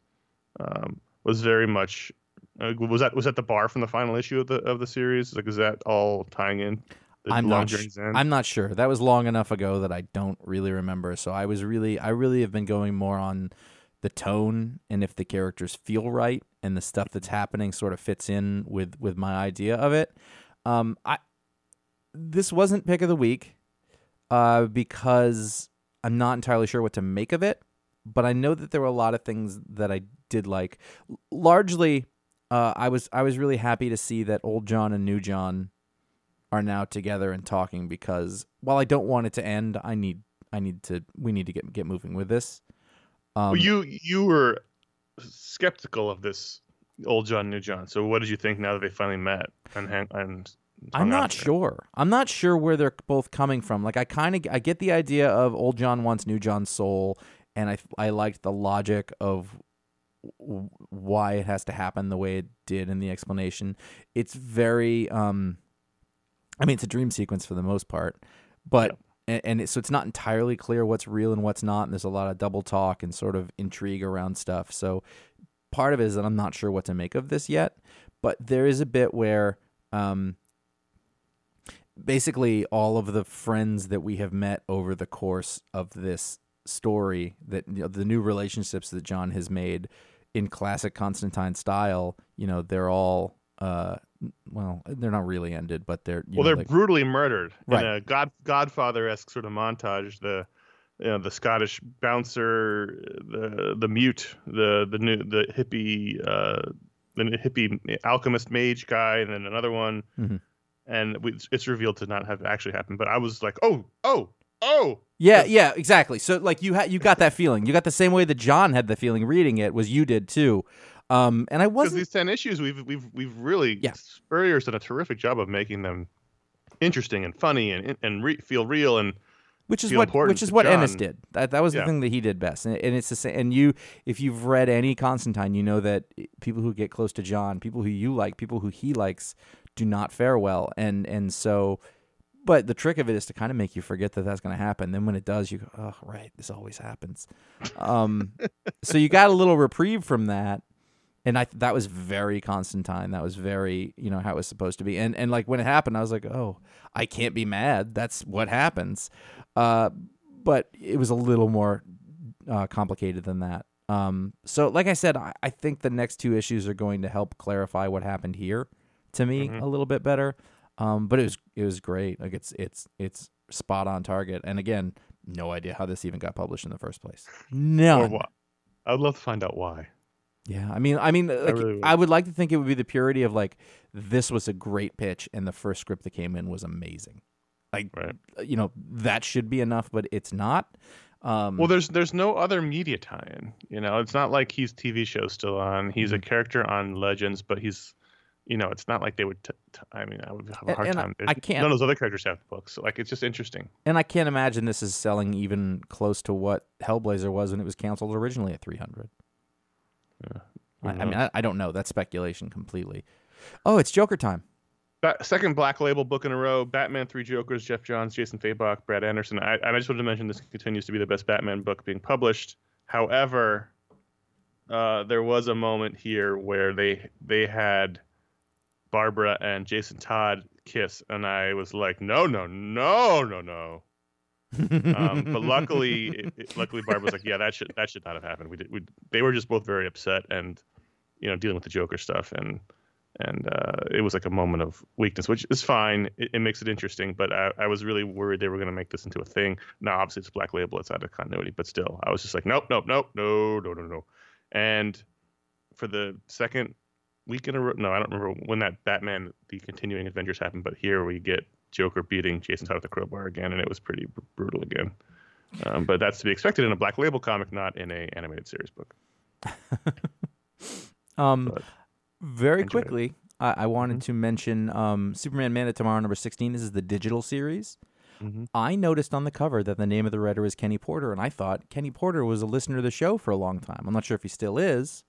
S2: um, was very much uh, was that was that the bar from the final issue of the of the series like is that all tying in
S1: I'm not sh-? I'm not sure. That was long enough ago that I don't really remember. So I was really I really have been going more on the tone and if the characters feel right and the stuff that's happening sort of fits in with with my idea of it. Um I this wasn't pick of the week uh because I'm not entirely sure what to make of it, but I know that there were a lot of things that I did like. Largely uh, I was I was really happy to see that old John and new John are now together and talking because while I don't want it to end, I need I need to we need to get get moving with this. Um,
S2: well, you you were skeptical of this old John, new John. So what did you think now that they finally met and hang, and
S1: I'm not sure. I'm not sure where they're both coming from. Like I kind of I get the idea of old John wants new John's soul, and I I liked the logic of why it has to happen the way it did in the explanation. It's very um I mean it's a dream sequence for the most part, but and, and it, so it's not entirely clear what's real and what's not and there's a lot of double talk and sort of intrigue around stuff. So part of it is that I'm not sure what to make of this yet, but there is a bit where um basically all of the friends that we have met over the course of this story that you know, the new relationships that John has made in classic Constantine style, you know, they're all uh well, they're not really ended, but they're
S2: well,
S1: know,
S2: they're
S1: like,
S2: brutally murdered
S1: Right.
S2: in a God Godfather esque sort of montage. The you know, the Scottish bouncer, the the mute, the the new the hippie uh, the hippie alchemist mage guy, and then another one,
S1: Mhm.
S2: and we, it's revealed to not have actually happened. But I was like, oh, oh, oh,
S1: Yeah, yeah, exactly. So like you had you got that feeling. You got the same way that John had the feeling reading it was you did too. Um and I wasn't
S2: these ten issues, we've we've we've really
S1: Yeah.
S2: Spurrier's done a terrific job of making them interesting and funny and and re- feel real and
S1: which is what which is what Ennis did. That that was the thing that he did best, and, and it's the same. And you, if you've read any Constantine, you know that people who get close to John, people who you like, people who he likes, do not fare well. And and so, but the trick of it is to kind of make you forget that that's going to happen. Then when it does, you go, oh right, this always happens. Um, so you got a little reprieve from that. And I that was very Constantine. That was very you know how it was supposed to be. And and like when it happened, I was like, oh, I can't be mad. That's what happens. Uh, but it was a little more uh, complicated than that. Um, so, like I said, I, I think the next two issues are going to help clarify what happened here to me
S2: Mhm.
S1: a little bit better. Um, but it was it was great. Like it's it's it's spot on target. And again, no idea how this even got published in the first place. No.
S2: I would love to find out why.
S1: Yeah, I mean, I mean, like, I,
S2: really would.
S1: would like to think it would be the purity of like this was a great pitch, and the first script that came in was amazing. Like,
S2: Right.
S1: you know, that should be enough, but it's not. Um,
S2: Well, there's there's no other media tie-in. You know, it's not like he's TV show still on. He's a
S1: Mm-hmm.
S2: character on Legends, but he's, you know, it's not like they would. T- t- I mean, I would have a hard
S1: and I-
S2: time.
S1: I can't-
S2: None of those other characters have books. So, like, it's just interesting.
S1: and I can't imagine this is selling even close to what Hellblazer was when it was canceled originally at 300.
S2: Who
S1: I, I mean. I, I don't know. That's speculation completely. Oh, it's Joker time.
S2: Ba- second Black Label book in a row. Batman Three Jokers. Geoff Johns, Jason Fabok, Brad Anderson. I, I just wanted to mention this continues to be the best Batman book being published. However, uh, there was a moment here where they they had Barbara and Jason Todd kiss, and I was like, no, no, no, no, no. Um, but luckily, it, it- luckily Barbara was like, yeah, that should that should not have happened. We did. We, they were just both very upset and you know dealing with the Joker stuff and and uh, it was like a moment of weakness, which is fine. It, it makes it interesting, but I, I was really worried they were going to make this into a thing. Now, obviously, it's Black Label; it's out of continuity, but still, I was just like, nope, nope, nope, no, no, no, no. And for the second week in a row, no, I don't remember when that Batman the continuing adventures happened, but here we get Joker beating Jason Todd with the crowbar again, and it was pretty br- brutal again. Um, but that's to be expected in a Black Label comic, not in a animated series book.
S1: Um,
S2: But
S1: very
S2: it.
S1: quickly, I, I wanted to mention um, Superman Man of Tomorrow number 16. This is the digital series.
S2: Mhm.
S1: I noticed on the cover that the name of the writer is Kenny Porter, and I thought Kenny Porter was a listener to the show for a long time. I'm not sure if he still is.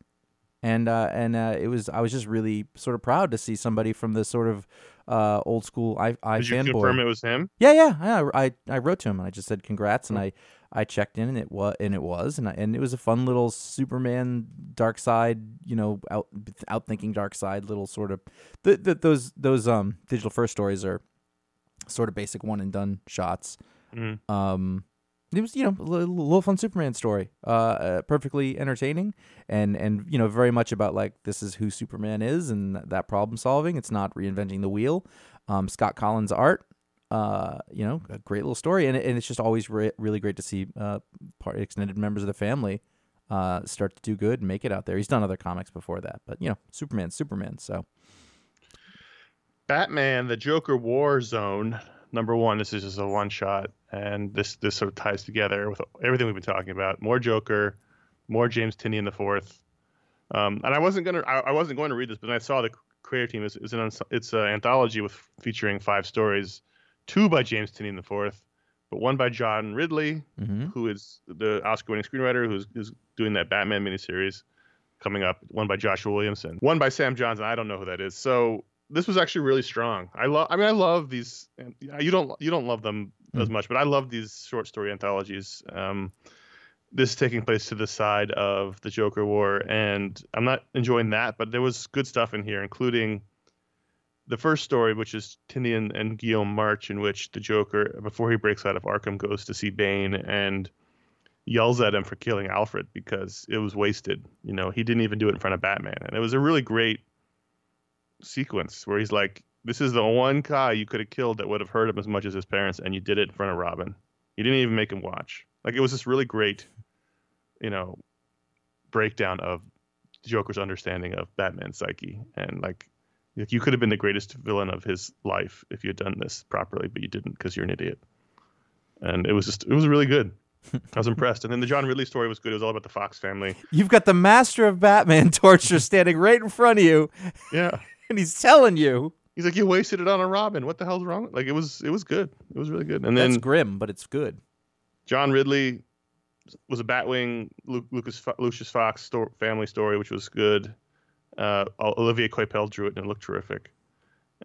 S1: And uh, and uh, it was I was just really sort of proud to see somebody from the sort of uh, old school I, I
S2: Did you confirm it was him?
S1: Yeah, yeah, yeah. I I wrote to him and I just said congrats and I I checked in and it was and it was and I, and it was a fun little Superman Darkseid, you know, out outthinking Darkseid little sort of the, the, those those um digital first stories are sort of basic one and done shots.
S2: Mhm.
S1: Um it was you know a little, fun Superman story, uh, uh, perfectly entertaining, and and you know very much about like this is who Superman is and that problem solving. It's not reinventing the wheel. Um, Scott Collins' art, uh, you know, a great little story, and, and it's just always re- really great to see uh, extended members of the family uh, start to do good and make it out there. He's done other comics before that, but you know, Superman, Superman. So
S2: Batman: The Joker War Zone number one. This is just a one shot, and this this sort of ties together with everything we've been talking about. More Joker, more James Tynion the fourth. Um, and I wasn't gonna I, I wasn't going to read this, but then I saw the creator team is, is an it's an anthology with featuring five stories, two by James Tynion the fourth, but one by John Ridley,
S1: hmm
S2: who is the Oscar-winning screenwriter who's, who's doing that Batman miniseries coming up. One by Joshua Williamson. One by Sam Johnson. I don't know who that is. So this was actually really strong. I love. I mean, I love these. You don't. You don't love them as much, but I love these short story anthologies. Um, this is taking place to the side of the Joker War, and I'm not enjoying that. But there was good stuff in here, including the first story, which is Tynion and Guillaume March, in which the Joker, before he breaks out of Arkham, goes to see Bane and yells at him for killing Alfred because it was wasted. You know, he didn't even do it in front of Batman, and it was a really great sequence where he's like, "This is the one guy you could have killed that would have hurt him as much as his parents, and you did it in front of Robin. You didn't even make him watch. Like it was this really great, you know, breakdown of Joker's understanding of Batman's psyche, and like." Like you could have been the greatest villain of his life if you had done this properly, but you didn't because you're an idiot. And it was just, it was really good. I was impressed. And then the John Ridley story was good. It was all about the Fox family.
S1: You've got the master of Batman torture standing right in front of you,
S2: Yeah.
S1: And he's telling you
S2: He's like, you wasted it on a Robin. What the hell's wrong? Like it was, it was good. It was really good. And
S1: that's
S2: then
S1: grim, but it's good.
S2: John Ridley was a Batwing Lu- Lucas Lucius Fox sto- family story, which was good. Uh, Olivier Coipel drew it and it looked terrific.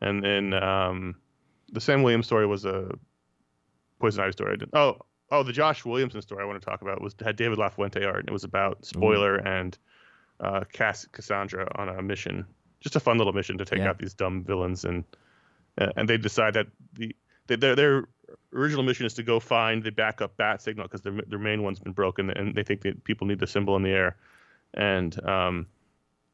S2: And then um, the Sam Williams story was a Poison Ivy story. I didn't, oh, oh, the Josh Williamson story I want to talk about was had David LaFuente art, and it was about spoiler and uh, Cass- Cassandra on a mission, just a fun little mission to take
S1: Yeah.
S2: out these dumb villains, and uh, and they decide that the they, their their original mission is to go find the backup bat signal because their their main one's been broken, and they think that people need the symbol in the air, and um,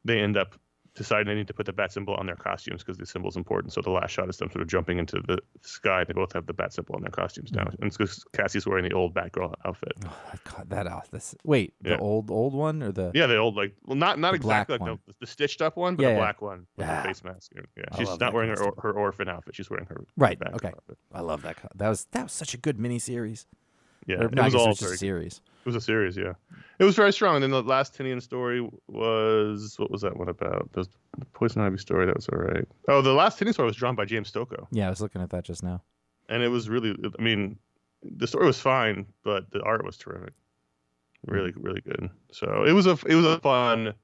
S2: they end up deciding they need to put the bat symbol on their costumes because the symbol's important. So the last shot is them sort of jumping into the sky. They both have the bat symbol on their costumes now, hmm. and it's because Cassie's wearing the old Batgirl outfit.
S1: Oh, I caught that off. This wait,
S2: Yeah.
S1: the old old one or the
S2: Yeah, the old like well, not not exactly like the, the stitched up one, but
S1: Yeah,
S2: the
S1: yeah.
S2: black one with
S1: Yeah.
S2: the face mask. Yeah,
S1: I
S2: she's not wearing her, her orphan outfit. She's wearing her
S1: Right, okay.
S2: outfit.
S1: I love that. That was that was such a good miniseries.
S2: Yeah,
S1: Or,
S2: it was all very
S1: a series.
S2: It was a series, yeah. It was very strong. And then the last Tynion story was what was that one about? The Poison Ivy story. That was all right. Oh, the last Tynion story was drawn by James Stokoe,
S1: Yeah, I was looking at that just now.
S2: and it was really. I mean, the story was fine, but the art was terrific. Really,
S1: Mm.
S2: really good. So it was a it was a fun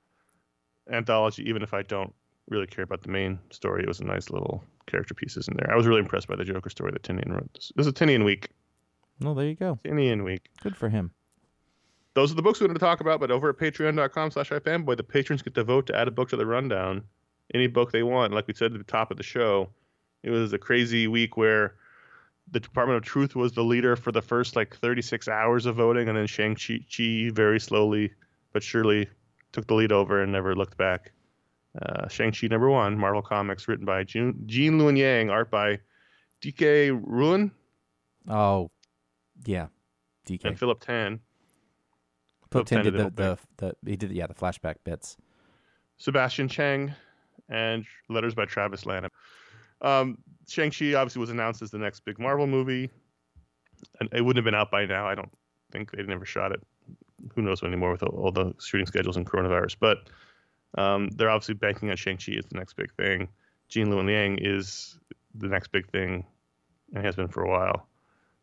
S2: anthology, even if I don't really care about the main story. It was a nice little character pieces in there. I was really impressed by the Joker story that Tynion wrote. This was a Tynion week.
S1: Well, there you go.
S2: Tynion week.
S1: Good for him.
S2: those are the books we're going to talk about. But over at patreon.com slash ifanboy, the patrons get to vote to add a book to the rundown. Any book they want. Like we said at the top of the show, it was a crazy week where the Department of Truth was the leader for the first like 36 hours of voting, and then Shang-Chi very slowly but surely took the lead over and never looked back. Uh, Shang-Chi number one, Marvel Comics, written by June, Gene Luen Yang, art by Dike Ruan
S1: Oh, yeah. DK.
S2: and Philip Tan.
S1: Philip Tin did
S2: Tan
S1: the,
S2: did
S1: the, the he did yeah the flashback bits.
S2: Sebastian Cheng, and letters by Travis Lanham. Um, Shang-Chi obviously was announced as the next big Marvel movie, and it wouldn't have been out by now. I don't think they'd never shot it. Who knows anymore with all, the shooting schedules and coronavirus? But um, they're obviously banking on Shang-Chi as the next big thing. Gene Luen Liang is the next big thing, and has been for a while.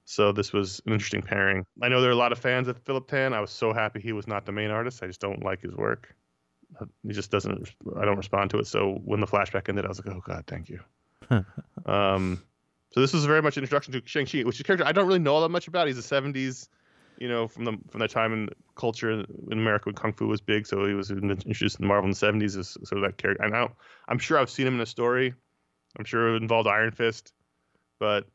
S2: So this was an interesting pairing. I know there are a lot of fans of Philip Tan. I was so happy he was not the main artist. I just don't like his work. He just doesn't. I don't respond to it. So when the flashback ended, I was like, "Oh God, thank you." um, so this was very much an introduction to Shang Chi, which is a character I don't really know all that much about. He's a '70s, you know, from the from the time in culture in America when kung fu was big. So he was introduced in Marvel in the '70s as sort of that character. And I don't, I'm sure I've seen him in a story. I'm sure it involved Iron Fist, but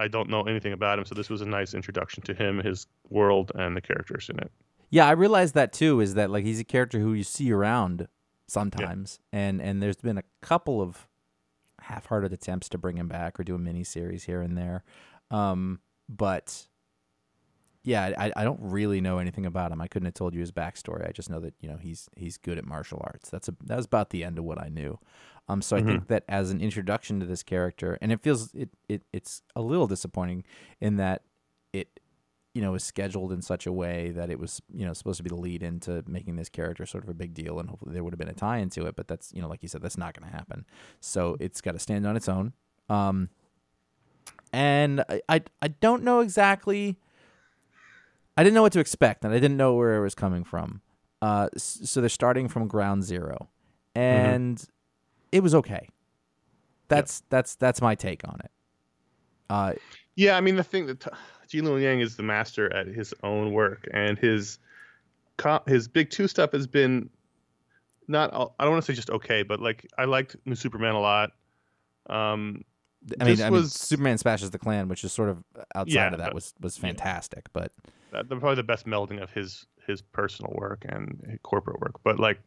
S2: I don't know anything about him. So this was a nice introduction to him, his world, and the characters in it.
S1: Yeah, I realized that too. Is that like he's a character who you see around sometimes, and and there's been a couple of half-hearted attempts to bring him back or do a mini series here and there, um, but yeah, I, I don't really know anything about him. I couldn't have told you his backstory. I just know that you know he's he's good at martial arts. That's a that was about the end of what I knew. Um, so I think that as an introduction to this character, and it feels it, it it's a little disappointing in that it you know, was scheduled in such a way that it was, you know, supposed to be the lead into making this character sort of a big deal, and hopefully there would have been a tie into it. But that's, you know, like you said, that's not going to happen. So it's got to stand on its own. Um, and I, I I don't know exactly. I didn't know what to expect, and I didn't know where it was coming from. Uh, so they're starting from ground zero, and it was okay. That's that's that's my take on it. Uh,
S2: Yeah, I mean the thing that Gene Luen Yang is the master at his own work, and his his big two stuff has been not. I don't want to say just okay, but like I liked New Superman a lot. Um,
S1: I mean, I mean, Superman smashes the Klan, which is sort of outside
S2: Yeah,
S1: of that was was fantastic. But
S2: that, probably the best melding of his his personal work and corporate work. But like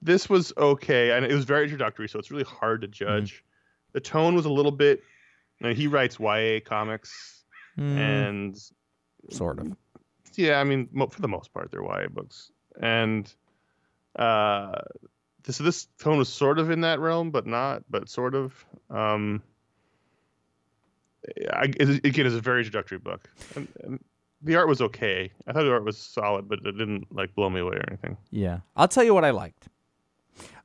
S2: this was okay, and it was very introductory, so it's really hard to judge. The tone was a little bit. You know, he writes YA comics,
S1: mm,
S2: and
S1: sort of.
S2: yeah, I mean, mo- for the most part, they're YA books, and uh, this this tone was sort of in that realm, but not, but sort of. Um, I, it, again, it's a very introductory book. And, and the art was okay. I thought the art was solid, but it didn't like blow me away or anything.
S1: Yeah, I'll tell you what I liked.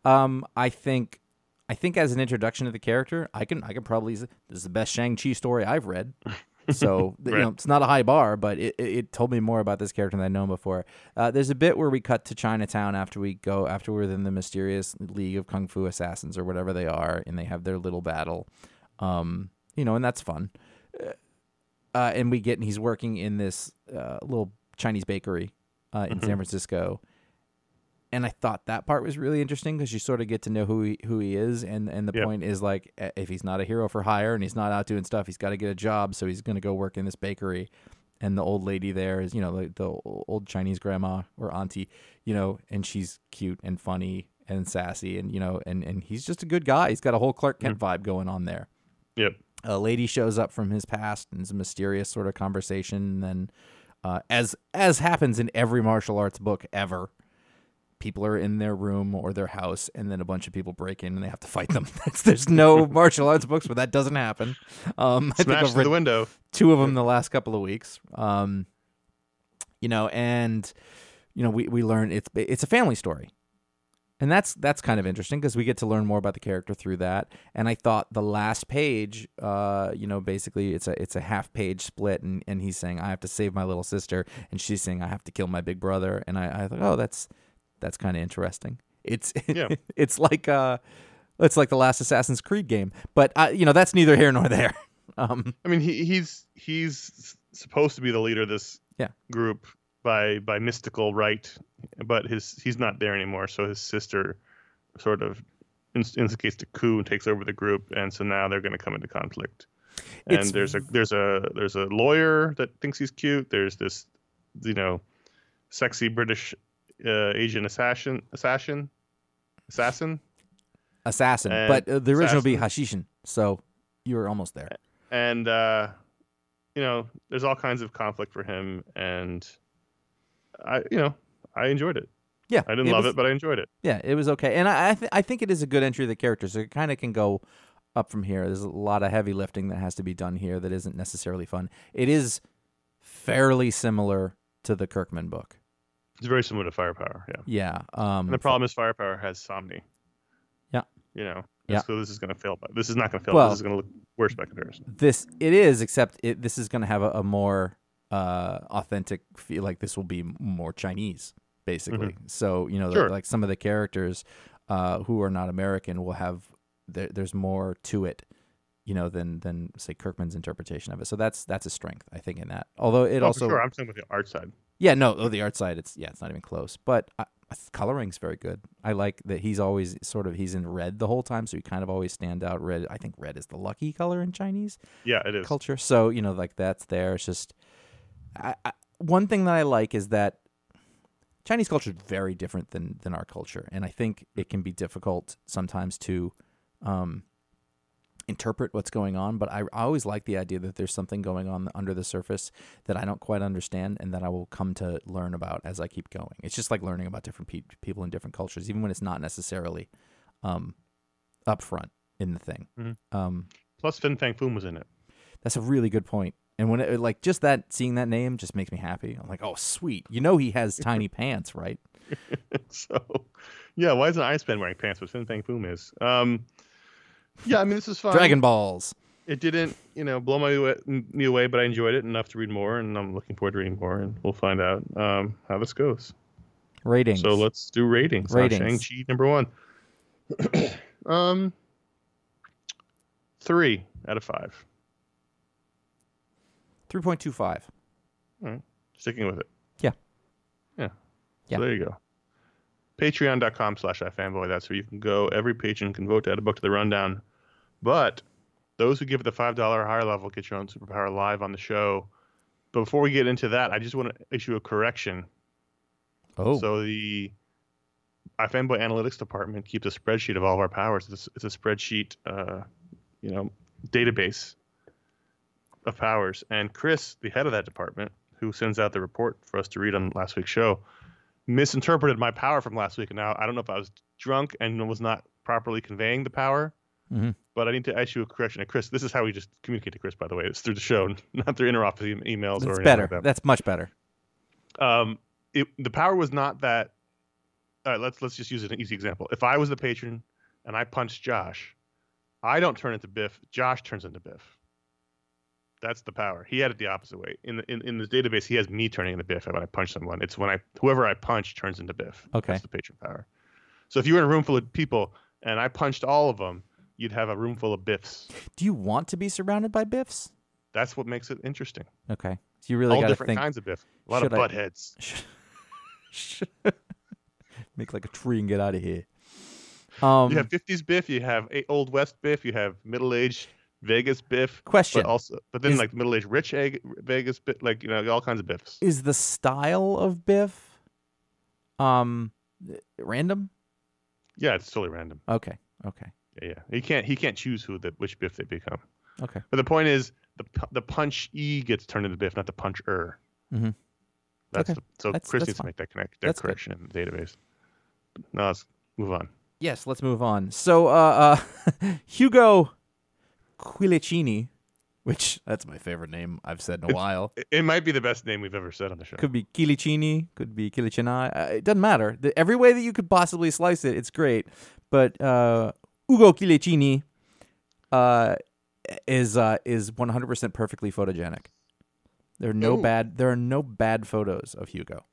S1: Um, I think, I think as an introduction to the character, I can, I can probably. This is the best Shang Chi story I've read. So you know, it's not a high bar, but it, it, it told me more about this character than I'd known before. Uh, there's a bit where we cut to Chinatown after we go after we're in the mysterious League of Kung Fu Assassins or whatever they are, and they have their little battle. Um, you know, and that's fun. Uh, and we get and he's working in this uh, little Chinese bakery uh, in San Francisco. And I thought that part was really interesting because you sort of get to know who he who he is, and and the
S2: Yep.
S1: point is like if he's not a hero for hire and he's not out doing stuff, he's got to get a job, so he's going to go work in this bakery. And the old lady there is, you know, the, the old Chinese grandma or auntie, you know, and she's cute and funny and sassy, and you know, and and he's just a good guy. He's got a whole Clark Kent vibe going on there
S2: Yep.
S1: A lady shows up from his past and it's a mysterious sort of conversation. And then uh, as as happens in every martial arts book ever people are in their room or their house and then a bunch of people break in and they have to fight them. There's- no martial arts books where that doesn't happen. Um, i think
S2: Smash
S1: i've read
S2: the window.
S1: two of them the last couple of weeks. Um, you know, and you know, we we learn it's it's a family story, and that's that's kind of interesting because we get to learn more about the character through that. And I thought the last page, uh, you know, basically it's a it's a half page split, and and he's saying I have to save my little sister, and she's saying I have to kill my big brother, and I I thought oh that's that's kind of interesting. It's
S2: Yeah.
S1: it's like uh. It's like the last Assassin's Creed game, but uh, you know that's neither here nor there. Um,
S2: I mean, he, he's he's supposed to be the leader of this
S1: Yeah.
S2: group by by mystical right, but his he's not there anymore. So his sister sort of instigates the coup and takes over the group, and so now they're going to come into conflict. And
S1: It's-
S2: there's a there's a there's a lawyer that thinks he's cute. There's this, you know, sexy British uh, Asian assassin assassin assassin,
S1: assassin,
S2: And
S1: but uh, the original would be
S2: assassin.
S1: Hashishin. So you were almost there.
S2: and uh, you know, there's all kinds of conflict for him, and I, you know, I enjoyed it.
S1: Yeah,
S2: I didn't love
S1: was-
S2: it, but I enjoyed it.
S1: Yeah, it was okay, and I I, th- I think it is a good entry of the character. So it kind of can go up from here. There's a lot of heavy lifting that has to be done here that isn't necessarily fun. It is fairly similar to the Kirkman book.
S2: It's very similar to Firepower, yeah.
S1: Yeah. Um,
S2: And the problem is Firepower has Samnee.
S1: Yeah.
S2: You know.
S1: Yeah.
S2: So this is going to fail. By, this is not going to fail.
S1: Well-
S2: this is going to look worse by comparison.
S1: this it is, except it, this is going to have a, a more uh, authentic feel. Like this will be more Chinese, basically. So you know,
S2: Sure.
S1: like some of the characters uh, who are not American will have there, there's more to it, you know, than than say Kirkman's interpretation of it. So that's that's a strength, I think, in that. Although it
S2: oh,
S1: also,
S2: sure. I'm talking about the art side.
S1: yeah, no, oh, the art side, it's yeah, it's not even close. But uh, coloring's very good. I like that he's always sort of he's in red the whole time, so he kind of always stand out. Red, I think red is the lucky color in Chinese
S2: Yeah, it is.
S1: culture. So you know, like that's there. It's just I, I, one thing that I like is that Chinese culture is very different than than our culture, and I think it can be difficult sometimes to um, interpret what's going on. But I, I always like the idea that there's something going on under the surface that I don't quite understand, and that I will come to learn about as I keep going. It's just like learning about different pe- people in different cultures, even when it's not necessarily um, upfront in the thing.
S2: Mhm.
S1: Um,
S2: Plus, Fin Fang Foom was in it.
S1: that's a really good point. And when it, like just that seeing that name just makes me happy. I'm like, oh sweet, you know he has tiny pants, right?
S2: so, yeah, why isn't Iceman wearing pants? But Fin Fang Foom is. Um, yeah, I mean, this is fun.
S1: Dragon Balls.
S2: it didn't, you know, blow my me away, but I enjoyed it enough to read more, and I'm looking forward to reading more, and we'll find out um, how this goes.
S1: Ratings.
S2: So let's do ratings.
S1: Ratings.
S2: Shang Chi number one. um, three out of five.
S1: 3.25.
S2: Sticking with it.
S1: Yeah.
S2: Yeah.
S1: Yeah.
S2: So there you go. Patreon.com slash iFanboy. That's where you can go. Every patron can vote to add a book to the rundown. But those who give it the $5 or higher level get your own superpower live on the show. But before we get into that, I just want to issue a correction.
S1: Oh.
S2: So the iFanboy Analytics Department keeps a spreadsheet of all of our powers. It's, it's a spreadsheet, uh, you know, database of powers. And Chris, the head of that department, who sends out the report for us to read on last week's show, misinterpreted my power from last week. And now I don't know if I was drunk and was not properly conveying the power.
S1: Mhm.
S2: But I need to issue a correction. And Chris, this is how we just communicate to Chris, by the way. It's through the show, not through interoffice e- emails or
S1: That's
S2: anything
S1: better.
S2: like that
S1: That's much better.
S2: um, it, the power was not that. All right, let's let's just use an easy example. If I was the patron and I punched Josh, I don't turn into Biff. Josh turns into Biff. That's the power. He had it the opposite way. In the in, in this database, he has me turning into Biff when I punch someone. It's when I whoever I punch turns into Biff.
S1: Okay.
S2: That's the patron power. So if you were in a room full of people and I punched all of them, you'd have a room full of Biffs.
S1: Do you want to be surrounded by Biffs?
S2: That's what makes it interesting.
S1: Okay. So you really
S2: all different
S1: think.
S2: kinds of Biff. A lot of
S1: I-
S2: butt heads.
S1: Make like a tree and get out of here. Um,
S2: You have 50s Biff, you have Old West Biff, you have middle aged Vegas Biff,
S1: question:
S2: but also, but then
S1: Is-
S2: like middle aged rich egg, Vegas Biff, like you know, all kinds of Biffs.
S1: Is the style of Biff um random?
S2: Yeah, it's totally random.
S1: Okay. Okay.
S2: Yeah, yeah. He can't he can't choose who the which Biff they become.
S1: Okay.
S2: But the point is, the the punch E gets turned into Biff, not the punch Er.
S1: Mhm.
S2: That's
S1: Okay.
S2: the, so
S1: That's-
S2: Chris
S1: that's
S2: needs
S1: fine.
S2: to make that connect that
S1: That's good.
S2: correction in the database. Now let's move on.
S1: Yes. Let's move on. So, uh, uh Hugo Quilichini, which that's my favorite name I've said in a while.
S2: It, it might be the best name we've ever said on the show.
S1: Could be Quilichini, could be Quilichini. Uh, it doesn't matter. The, every way that you could possibly slice it, it's great. But uh, Ugo Quilichini uh, is uh, is 100% perfectly photogenic. There are no
S2: Ooh.
S1: bad. There are no bad photos of Hugo.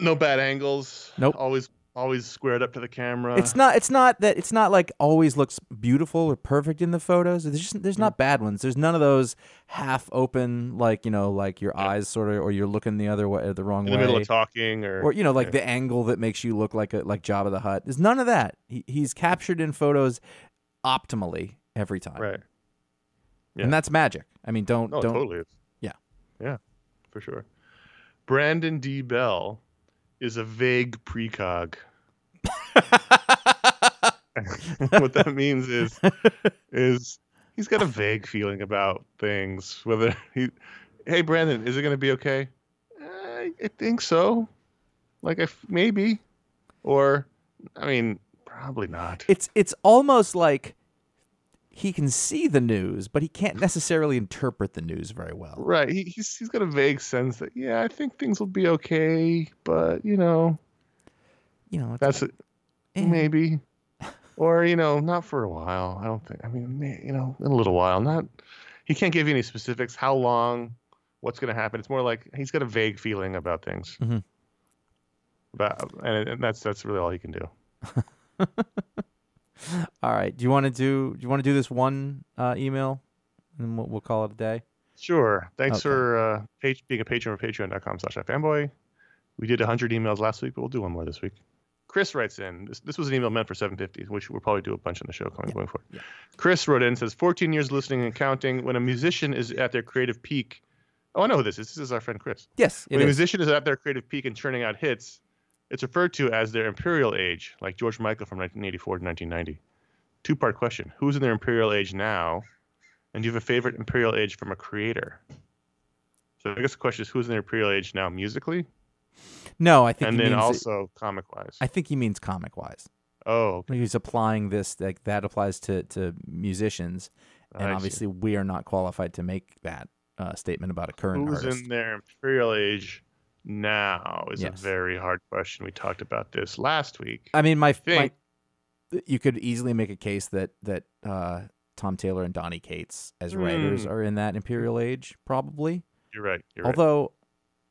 S2: No bad angles.
S1: Nope.
S2: Always always squared up to the camera.
S1: It's not. It's not that. It's not like always looks beautiful or perfect in the photos. There's just. There's not mm. bad ones. There's none of those half open, like you know, like your
S2: Yeah.
S1: eyes sort of, or you're looking the other way, the wrong
S2: in
S1: way.
S2: the middle of talking or,
S1: or you know like
S2: yeah.
S1: the angle that makes you look like a like Jabba the Hutt. There's none of that. He, he's captured in photos optimally every time,
S2: right. Yeah.
S1: and that's magic. I mean, don't
S2: No,
S1: don't.
S2: totally.
S1: Yeah.
S2: Yeah, for sure. Brandin D. Bell is a vague precog. what that means is is he's got a vague feeling about things. Whether he, hey Brandin, is it going to be okay? I, I think so. Like if maybe, or I mean, probably not.
S1: It's it's almost like he can see the news, but he can't necessarily interpret the news very well.
S2: Right. He, he's he's got a vague sense that yeah, I think things will be okay, but you know,
S1: You know,
S2: that's
S1: like,
S2: it.
S1: eh.
S2: maybe, or you know, not for a while. I don't think. I mean, you know, in a little while. Not. He can't give you any specifics. How long? What's going to happen? It's more like he's got a vague feeling about things.
S1: Mhm.
S2: About and, and that's that's really all he can do.
S1: All right. Do you want to do? Do you want to do this one uh, email, and then we'll, we'll call it a day?
S2: Sure. Thanks
S1: Okay.
S2: for uh, page, being a patron of patreon.com slash fanboy. We did 100 emails last week, but we'll do one more this week. Chris writes in. This, this was an email meant for 750, which we'll probably do a bunch on the show coming going forward.
S1: yeah.
S2: Chris wrote in says 14 years listening and counting. When a musician is at their creative peak, oh, I know who this is. This is our friend Chris.
S1: Yes,
S2: when a
S1: is.
S2: musician is at their creative peak and churning out hits, it's referred to as their imperial age, like George Michael from 1984 to 1990. Two part question Who's in their imperial age now? And do you have a favorite imperial age from a creator? So I guess the question is who's in their imperial age now musically?
S1: No, I think
S2: And
S1: he
S2: then also comic wise.
S1: I think he means comic wise.
S2: Oh, okay.
S1: He's applying this like that applies to to musicians, and
S2: I see.
S1: obviously we are not qualified to make that uh, statement about a current
S2: who's
S1: artist.
S2: in their imperial age now is
S1: Yes.
S2: a very hard question. We talked about this last week.
S1: I mean, my, my
S2: think-
S1: you could easily make a case that that uh, Tom Taylor and Donny Cates as writers
S2: Mm.
S1: are in that Imperial Age, probably.
S2: You're right. You're right.
S1: Although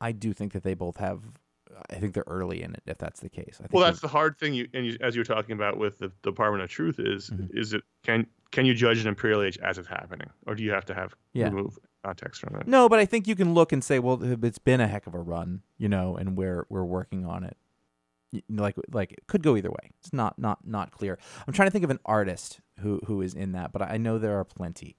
S1: I do think that they both have. I think they're early in it. If that's the case, I think
S2: Well, that's the hard thing. You and you, as you were talking about with the Department of Truth is
S1: Mhm.
S2: is it can can you judge an imperial age as it's happening, or do you have to have
S1: Yeah.
S2: remove context from it?
S1: No, but I think you can look and say, well, it's been a heck of a run, you know, and we're we're working on it. Like like it could go either way. It's not not not clear. I'm trying to think of an artist who who is in that, but I know there are plenty.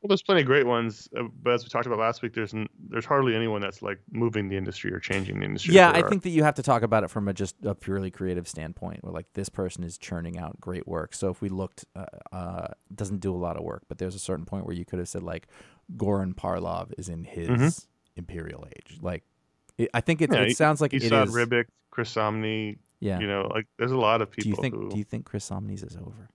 S2: Well, there's plenty of great ones, uh, but as we talked about last week, there's n- there's hardly anyone that's like moving the industry or changing the industry.
S1: Yeah, I think that you have to talk about it from a just a purely creative standpoint, where like this person is churning out great work. So if we looked, uh, uh, doesn't do a lot of work, but there's a certain point where you could have said like Goran Parlov is in his
S2: Mhm.
S1: Imperial Age. Like, it, I think it,
S2: Yeah,
S1: it sounds like it
S2: Esad. Ribic, Chris Samnee,
S1: yeah.
S2: you know, like there's a lot of people.
S1: do you think
S2: who...
S1: do you think Chris Samnee's is over?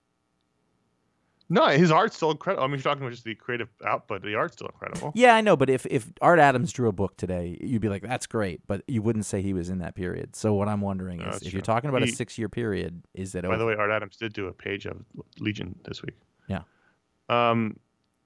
S2: No, his art's still incredible. I mean, you're talking about just the creative output. The art's still incredible.
S1: Yeah, I know, but if if Art Adams drew a book today, you'd be like, "That's great," but you wouldn't say he was in that period. So what I'm wondering is,
S2: that's
S1: if you're talking about a six year period, is that?
S2: By
S1: over?
S2: the way, Art Adams did do a page of Legion this week.
S1: Yeah.
S2: Um,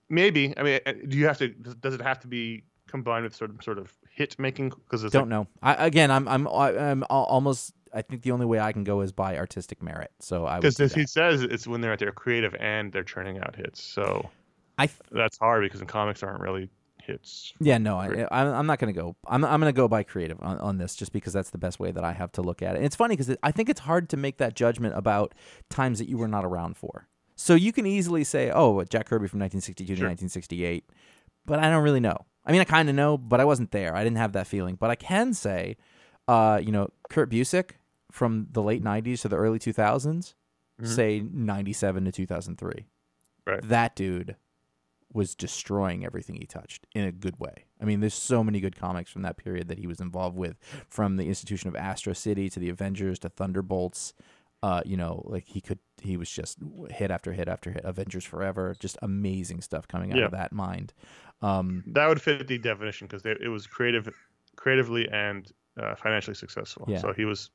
S2: maybe. I mean, uh, do you have to? does- it have to be combined with sort of sort of hit making? Because
S1: Don't
S2: like,
S1: know. I, again, I'm I'm I'm almost. I think the only way I can go is by artistic merit. So I
S2: because as he says, it's when they're at their creative and they're churning out hits. So
S1: I th-
S2: that's hard because in comics aren't really hits.
S1: yeah no I. I'm I'm not gonna go. I'm I'm gonna go by creative on, on this just because that's the best way that I have to look at it. And it's funny because I think it's hard to make that judgment about times that you were not around for. So you can easily say, oh, Jack Kirby from 1962 to 1968, but I don't really know. I mean, I kind of know, but I wasn't there. I didn't have that feeling. But I can say, uh, you know, Kurt Busiek from the late 90s to the early 2000s,
S2: Mhm.
S1: say 97 to 2003.
S2: Right.
S1: That dude was destroying everything he touched in a good way. I mean, there's so many good comics from that period that he was involved with, from the institution of Astro City to the Avengers to Thunderbolts. Uh, you know, like he could, he was just hit after hit after hit. Avengers Forever, just amazing stuff coming out
S2: Yeah.
S1: of that mind. Um,
S2: That would fit the definition because it was creative, creatively and uh, financially successful.
S1: Yeah.
S2: So he was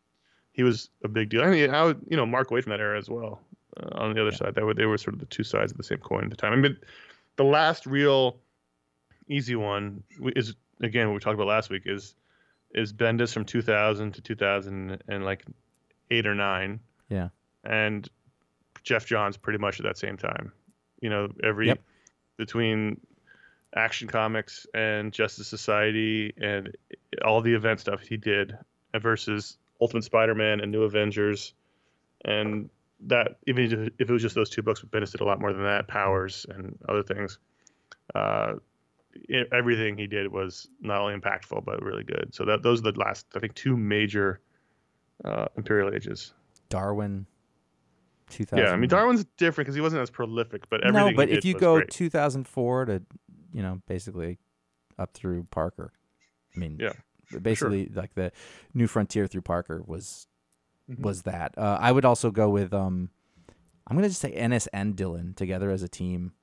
S2: he was a big deal. I mean, I would you know Mark Waid from that era as well. Uh, on the other
S1: Yeah.
S2: side, they were they were sort of the two sides of the same coin at the time. I mean, the last real easy one is again what we talked about last week is is Bendis from 2000 to 2000 and like eight or nine.
S1: Yeah.
S2: And Geoff Johns pretty much at that same time. You know, every
S1: Yep.
S2: between Action Comics and Justice Society and all the event stuff he did versus Ultimate Spider-Man and New Avengers, and that even if it was just those two books, Bendis did a lot more than that, Powers and other things. Uh, everything he did was not only impactful but really good. So that those are the last, I think, two major uh, Imperial Ages.
S1: Darwyn, 2000.
S2: Yeah, I mean Darwyn's different because he wasn't as prolific, but everything.
S1: no, but if you go
S2: great.
S1: 2004 to, you know, basically up through Parker, I mean,
S2: Yeah,
S1: basically like the New Frontier through Parker was
S2: Mhm.
S1: was that. Uh, I would also go with um, I'm gonna just say Ennis and Dillon together as a team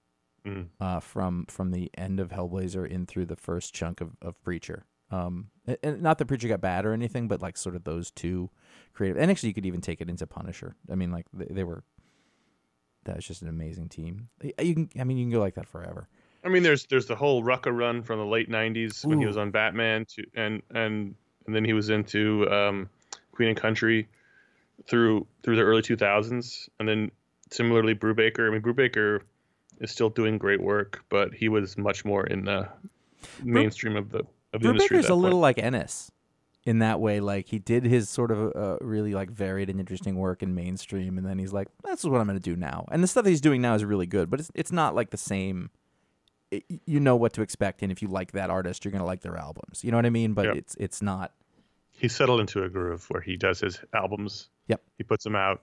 S2: Mhm.
S1: uh, from from the end of Hellblazer in through the first chunk of, of Preacher. Um, and- and not that Preacher got bad or anything, but like sort of those two creative. And actually, you could even take it into Punisher. I mean, like they, they were. That was just an amazing team. You can, I mean, you can go like that forever.
S2: I mean, there's there's the whole Rucka run from the late '90s when he was on Batman, to and and and then he was into um, Queen and Country through through the early 2000s, and then similarly Brubaker. I mean, Brubaker is still doing great work, but he was much more in the mainstream of the of the industry.
S1: Brubaker's
S2: that
S1: a little like Ennis in that way. Like he did his sort of uh, really like varied and interesting work in mainstream, and then he's like, "That's what I'm going to do now." And the stuff he's doing now is really good, but it's it's not like the same. It, you know what to expect, and if you like that artist, you're going to like their albums. You know what I mean? But
S2: Yep.
S1: it's it's not
S2: he settled into a groove where he does his albums.
S1: Yep.
S2: He puts them out,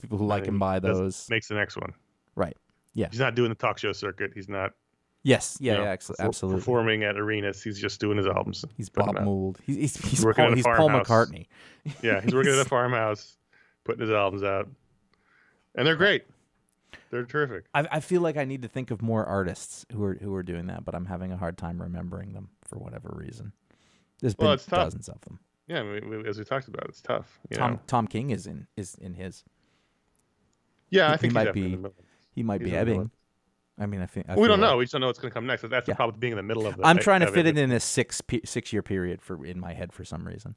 S1: people who like
S2: and
S1: him buy those.
S2: makes the next one.
S1: Right. Yeah.
S2: He's not doing the talk show circuit. He's not
S1: Yes. Yeah.
S2: you know,
S1: yeah. absolutely.
S2: performing at arenas. He's just doing his albums.
S1: He's Bob. Mould. He's he's, he's,
S2: working
S1: Paul, he's Paul. McCartney.
S2: Yeah, he's working at a farmhouse, putting his albums out, and they're great. They're terrific.
S1: I, I feel like I need to think of more artists who are who are doing that, but I'm having a hard time remembering them for whatever reason. There's
S2: Well,
S1: been dozens of them.
S2: Yeah, I mean, we, as we talked about, it's tough. You
S1: Tom
S2: know?
S1: Tom King is in is in his.
S2: Yeah,
S1: he-
S2: I think
S1: he might be-. He might
S2: He's
S1: be
S2: in
S1: Ebbing. I mean, I think I
S2: we don't
S1: like-
S2: know. We just don't know what's going to come next. That's
S1: Yeah.
S2: the problem with being in the middle of it.
S1: I'm trying to fit it in a six pe- six year period for in my head for some reason,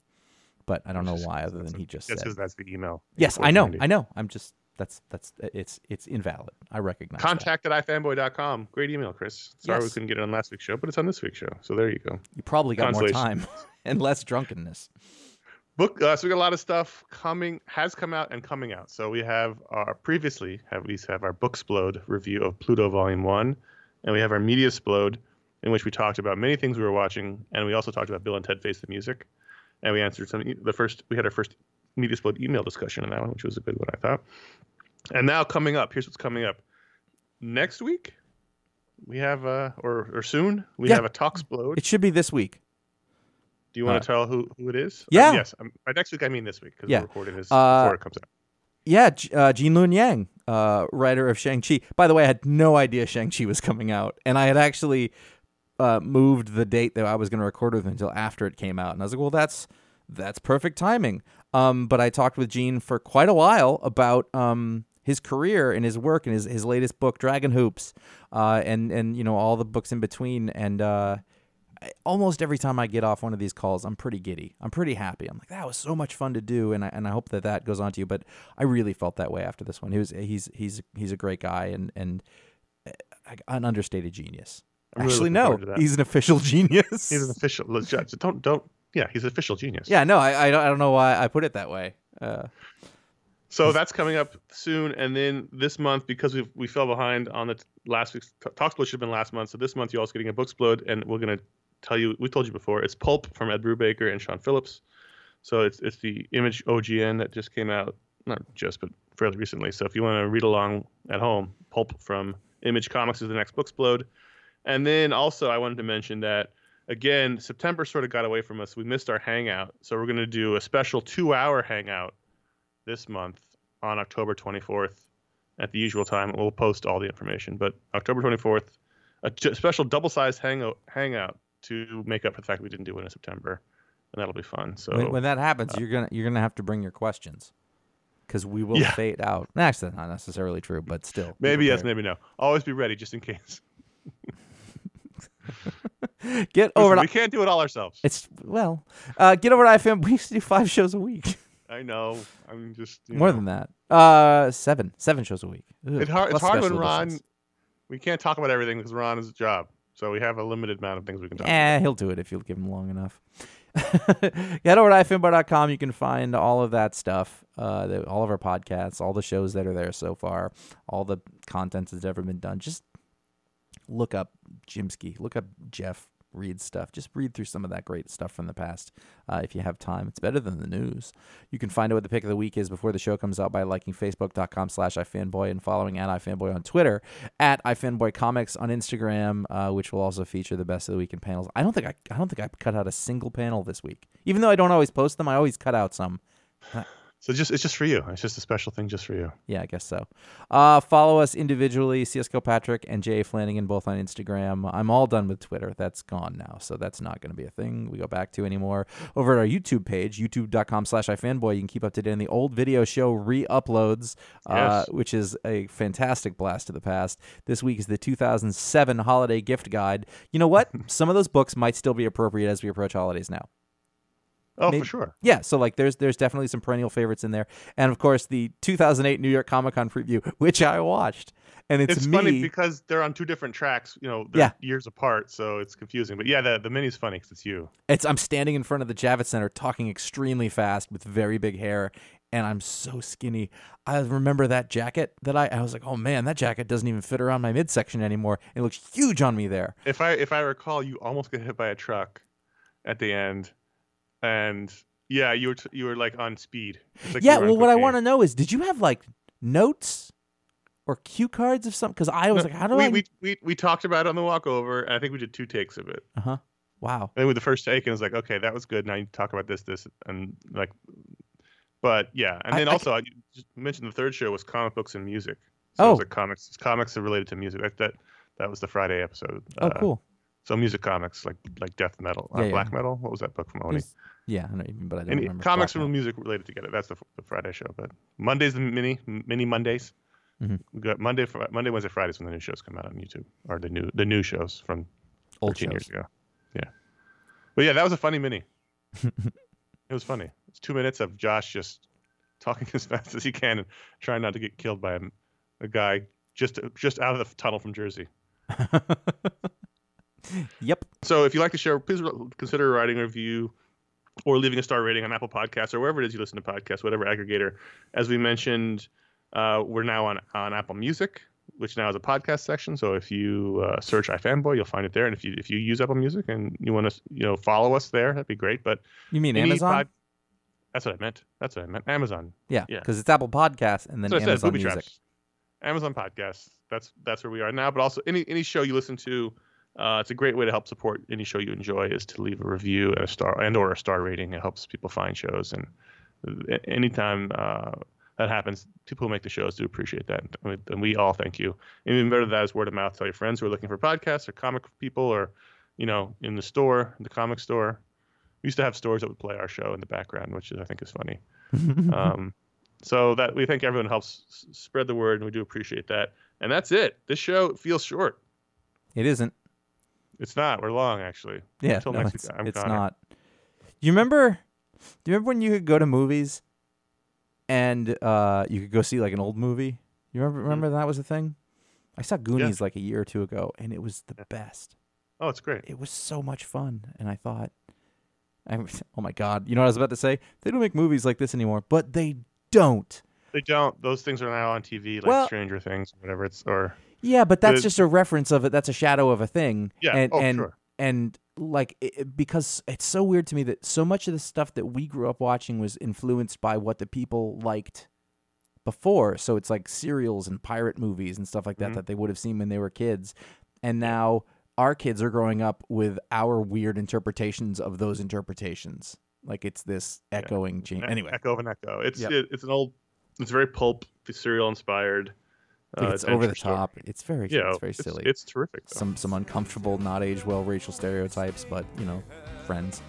S1: but I don't know why other than he just
S2: That's
S1: said.
S2: that's the email.
S1: Yes, I know, I know. I'm just that's that's it's it's invalid. I recognize. that.
S2: Contact at ifanboy.com. Great email, Chris. Sorry we couldn't get it on last week's show, but it's on this week's show. So there you go.
S1: You probably got more time and less drunkenness.
S2: Book. Uh, so we got a lot of stuff coming, has come out and coming out. So we have our previously have we have our Booksplode review of Pluto Volume One, and we have our Media Splode, in which we talked about many things we were watching, and we also talked about Bill and Ted Face the Music, and we answered some. The first we had our first Media Splode email discussion in that one, which was a good one, I thought. And now coming up, here's what's coming up. Next week, we have uh or or soon we
S1: Yeah.
S2: have a Talksplode.
S1: It should be this week.
S2: Do you want
S1: uh,
S2: to tell who, who it is?
S1: Yeah.
S2: yes. Um, by next week, I mean this week because
S1: Yeah.
S2: we're recording this
S1: Uh,
S2: before it comes out.
S1: Yeah, uh, Gene Luen Yang, uh, writer of Shang Chi. By the way, I had no idea Shang Chi was coming out, and I had actually uh, moved the date that I was going to record with until after it came out, and I was like, "Well, that's that's perfect timing." Um, but I talked with Gene for quite a while about um, his career and his work and his, his latest book, Dragon Hoops, uh, and and you know all the books in between, and uh, I- almost every time I get off one of these calls, I'm pretty giddy. I'm pretty happy. I'm like, that was so much fun to do, and I and I hope that that goes on to you. But I really felt that way after this one. He was he's he's he's a great guy and and uh, an understated genius.
S2: Really
S1: Actually, no,
S2: forward to that.
S1: he's an official genius.
S2: He's an official. Don't don't. Yeah, he's an official genius.
S1: yeah, no, I I don't, I don't know why I put it that way. Uh,
S2: So that's coming up soon, and then this month because we we fell behind on the t- last week's t- Talksplode should have been last month. So this month you're also getting a Booksplode, and we're gonna tell you. We told you before. It's Pulp from Ed Brubaker and Sean Phillips. So it's it's the Image OGN that just came out, not just but fairly recently. So if you want to read along at home, Pulp from Image Comics is the next Booksplode. And then also I wanted to mention that again September sort of got away from us. We missed our hangout, so we're going to do a special two-hour hangout this month on October 24th at the usual time. We'll post all the information, but October 24th, a j- special double-sized hangout hangout to make up for the fact we didn't do it in September, and that'll be fun. So
S1: when, when that happens, uh, you're gonna you're gonna have to bring your questions because we will
S2: Yeah.
S1: fade out. Actually, that's not necessarily true, but still.
S2: maybe yes, maybe no. Always be ready just in case.
S1: Get over
S2: Listen,
S1: to
S2: we can't do it all ourselves.
S1: It's well, uh, get over to IFM. We used to do five shows a week,
S2: I know. I'm just
S1: more
S2: know.
S1: than that. Uh, seven, seven shows a week. Ugh,
S2: It's hard. It's hard when Ron.
S1: editions.
S2: We can't talk about everything because Ron is a job, so we have a limited amount of things we can talk.
S1: Eh, he'll do it if you'll give him long enough. Get over to ifanboy.com. You can find all of that stuff, uh, the, all of our podcasts, all the shows that are there so far, all the content that's ever been done. Just look up Jimsky, look up Jeff Reed stuff. Just read through some of that great stuff from the past uh, if you have time. It's better than the news. You can find out what the pick of the week is before the show comes out by liking facebook.com slash ifanboy and following at ifanboy on Twitter, at ifanboy comics on Instagram, uh, which will also feature the best of the week in panels. I don't think I, I don't think I cut out a single panel this week. Even though I don't always post them, I always cut out some.
S2: So just it's just for you. It's just a special thing just for you.
S1: Yeah, I guess so. Uh, follow us individually, CS Kilpatrick and Jay Flanagan, both on Instagram. I'm all done with Twitter. That's gone now, so that's not going to be a thing we go back to anymore. Over at our YouTube page, youtube.com slash ifanboy, you can keep up to date on the old video show re-uploads, uh,
S2: Yes.
S1: which is a fantastic blast to the past. This week is the 2007 Holiday Gift Guide. You know what? Some of those books might still be appropriate as we approach holidays now.
S2: Oh,
S1: Maybe-
S2: for sure.
S1: Yeah, so like there's there's definitely some perennial favorites in there, and of course the 2008 New York Comic Con preview, which I watched, and it's,
S2: It's,
S1: me.
S2: funny because they're on two different tracks. You know, they're
S1: Yeah.
S2: years apart, so it's confusing. But yeah, the the mini's funny because it's you.
S1: it's I'm standing in front of the Javits Center talking extremely fast with very big hair, and I'm so skinny. I remember that jacket that I I was like, oh man, that jacket doesn't even fit around my midsection anymore. It looks huge on me there.
S2: If I if I recall, you almost get hit by a truck at the end, and yeah, you were t- you were like on speed. Like
S1: yeah, well, what I want to know is, did you have like notes or cue cards of something? Because I was like, how do
S2: we,
S1: I?
S2: we we we talked about it on the walk over, and I think we did two takes of it.
S1: uh huh. Wow.
S2: And then with the first take, and it was like, okay, that was good. Now you talk about this, this, and like, but yeah, and then
S1: I
S2: also I just mentioned the third show was comic books and music. So it
S1: Oh.
S2: was like comics, comics are related to music. That that that was the Friday episode.
S1: Oh,
S2: Uh,
S1: cool.
S2: So music comics like like death metal, uh,
S1: Yeah, yeah.
S2: black metal. What was that book from Oni?
S1: yeah, I know, even, but I don't
S2: Any
S1: remember.
S2: comics
S1: Black
S2: and music related together. That's the, the Friday show. But Mondays the mini mini Mondays.
S1: Mhm.
S2: We got Monday, Fri- Monday, Wednesday, Fridays when the new shows come out on YouTube, or the new the new shows from
S1: Old
S2: 13 years ago. Yeah, but yeah, that was a funny mini. it was funny. It's two minutes of Josh just talking as fast as he can and trying not to get killed by a, a guy just just out of the tunnel from Jersey.
S1: Yep.
S2: So if you like the show, please consider writing a review or leaving a star rating on Apple Podcasts or wherever it is you listen to podcasts, whatever aggregator. As we mentioned, uh, we're now on, on Apple Music, which now has a podcast section. So if you uh, search iFanboy, you'll find it there. And if you if you use Apple Music and you want to you know follow us there, that'd be great. But
S1: You mean Amazon?
S2: pod- that's what I meant. That's what I meant. Amazon.
S1: yeah,
S2: yeah.
S1: because it's Apple Podcasts and then
S2: That's what I said,
S1: Amazon
S2: Booby
S1: Music.
S2: Traps. Amazon Podcasts. That's that's where we are now. But also any any show you listen to, uh, it's a great way to help support any show you enjoy is to leave a review and a star and or a star rating. It helps people find shows and anytime uh, that happens, people who make the shows do appreciate that, and we, and we all thank you. And even better than that is word of mouth. Tell your friends who are looking for podcasts or comic people or you know in the store, the comic store. We used to have stores that would play our show in the background, which I think is funny. um, so that we think everyone helps spread the word, and we do appreciate that. And that's it. This show feels short.
S1: it isn't.
S2: It's not. We're long actually.
S1: Yeah,
S2: Until
S1: no,
S2: next
S1: it's,
S2: week, I'm gone.
S1: it's
S2: Conor.
S1: not. You remember? Do you remember when you could go to movies, and uh, you could go see like an old movie? You remember?
S2: Mm-hmm.
S1: Remember that was a thing. I saw Goonies like a year or two ago, and it was the best.
S2: Oh, it's great.
S1: It was so much fun, and I thought, I, oh my god, you know what I was about to say? They don't make movies like this anymore, but they don't.
S2: They don't. Those things are now on TV, like
S1: Well-
S2: Stranger Things, or whatever. It's or
S1: Yeah, but that's
S2: The-
S1: just a reference of it. That's a shadow of a thing.
S2: Yeah,
S1: And
S2: oh,
S1: and
S2: sure.
S1: and like it, because it's so weird to me that so much of the stuff that we grew up watching was influenced by what the people liked before. So it's like serials and pirate movies and stuff like that
S2: Mhm.
S1: that they would have seen when they were kids. And now our kids are growing up with our weird interpretations of those interpretations. Like it's this echoing chain.
S2: E-
S1: Anyway,
S2: Echo of an Echo. It's
S1: Yep.
S2: it, it's an old. It's very pulp, serial inspired. Uh,
S1: it's over the
S2: adventure story.
S1: top. It's very
S2: Yeah,
S1: it's very silly.
S2: It's terrific. Though.
S1: some some uncomfortable, not age well racial stereotypes, but you know, friends.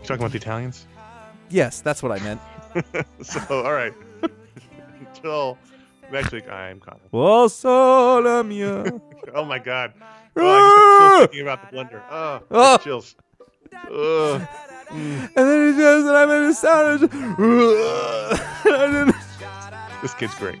S2: You talking about the Italians?
S1: Yes, that's what I meant.
S2: so all right. Until next week, I'm Conor.
S1: Oh.
S2: Oh my God. Oh, I chills thinking about the blender. Oh,
S1: Ah!
S2: chills. Ugh.
S1: and then he says that I'm in a sound.
S2: This kid's great.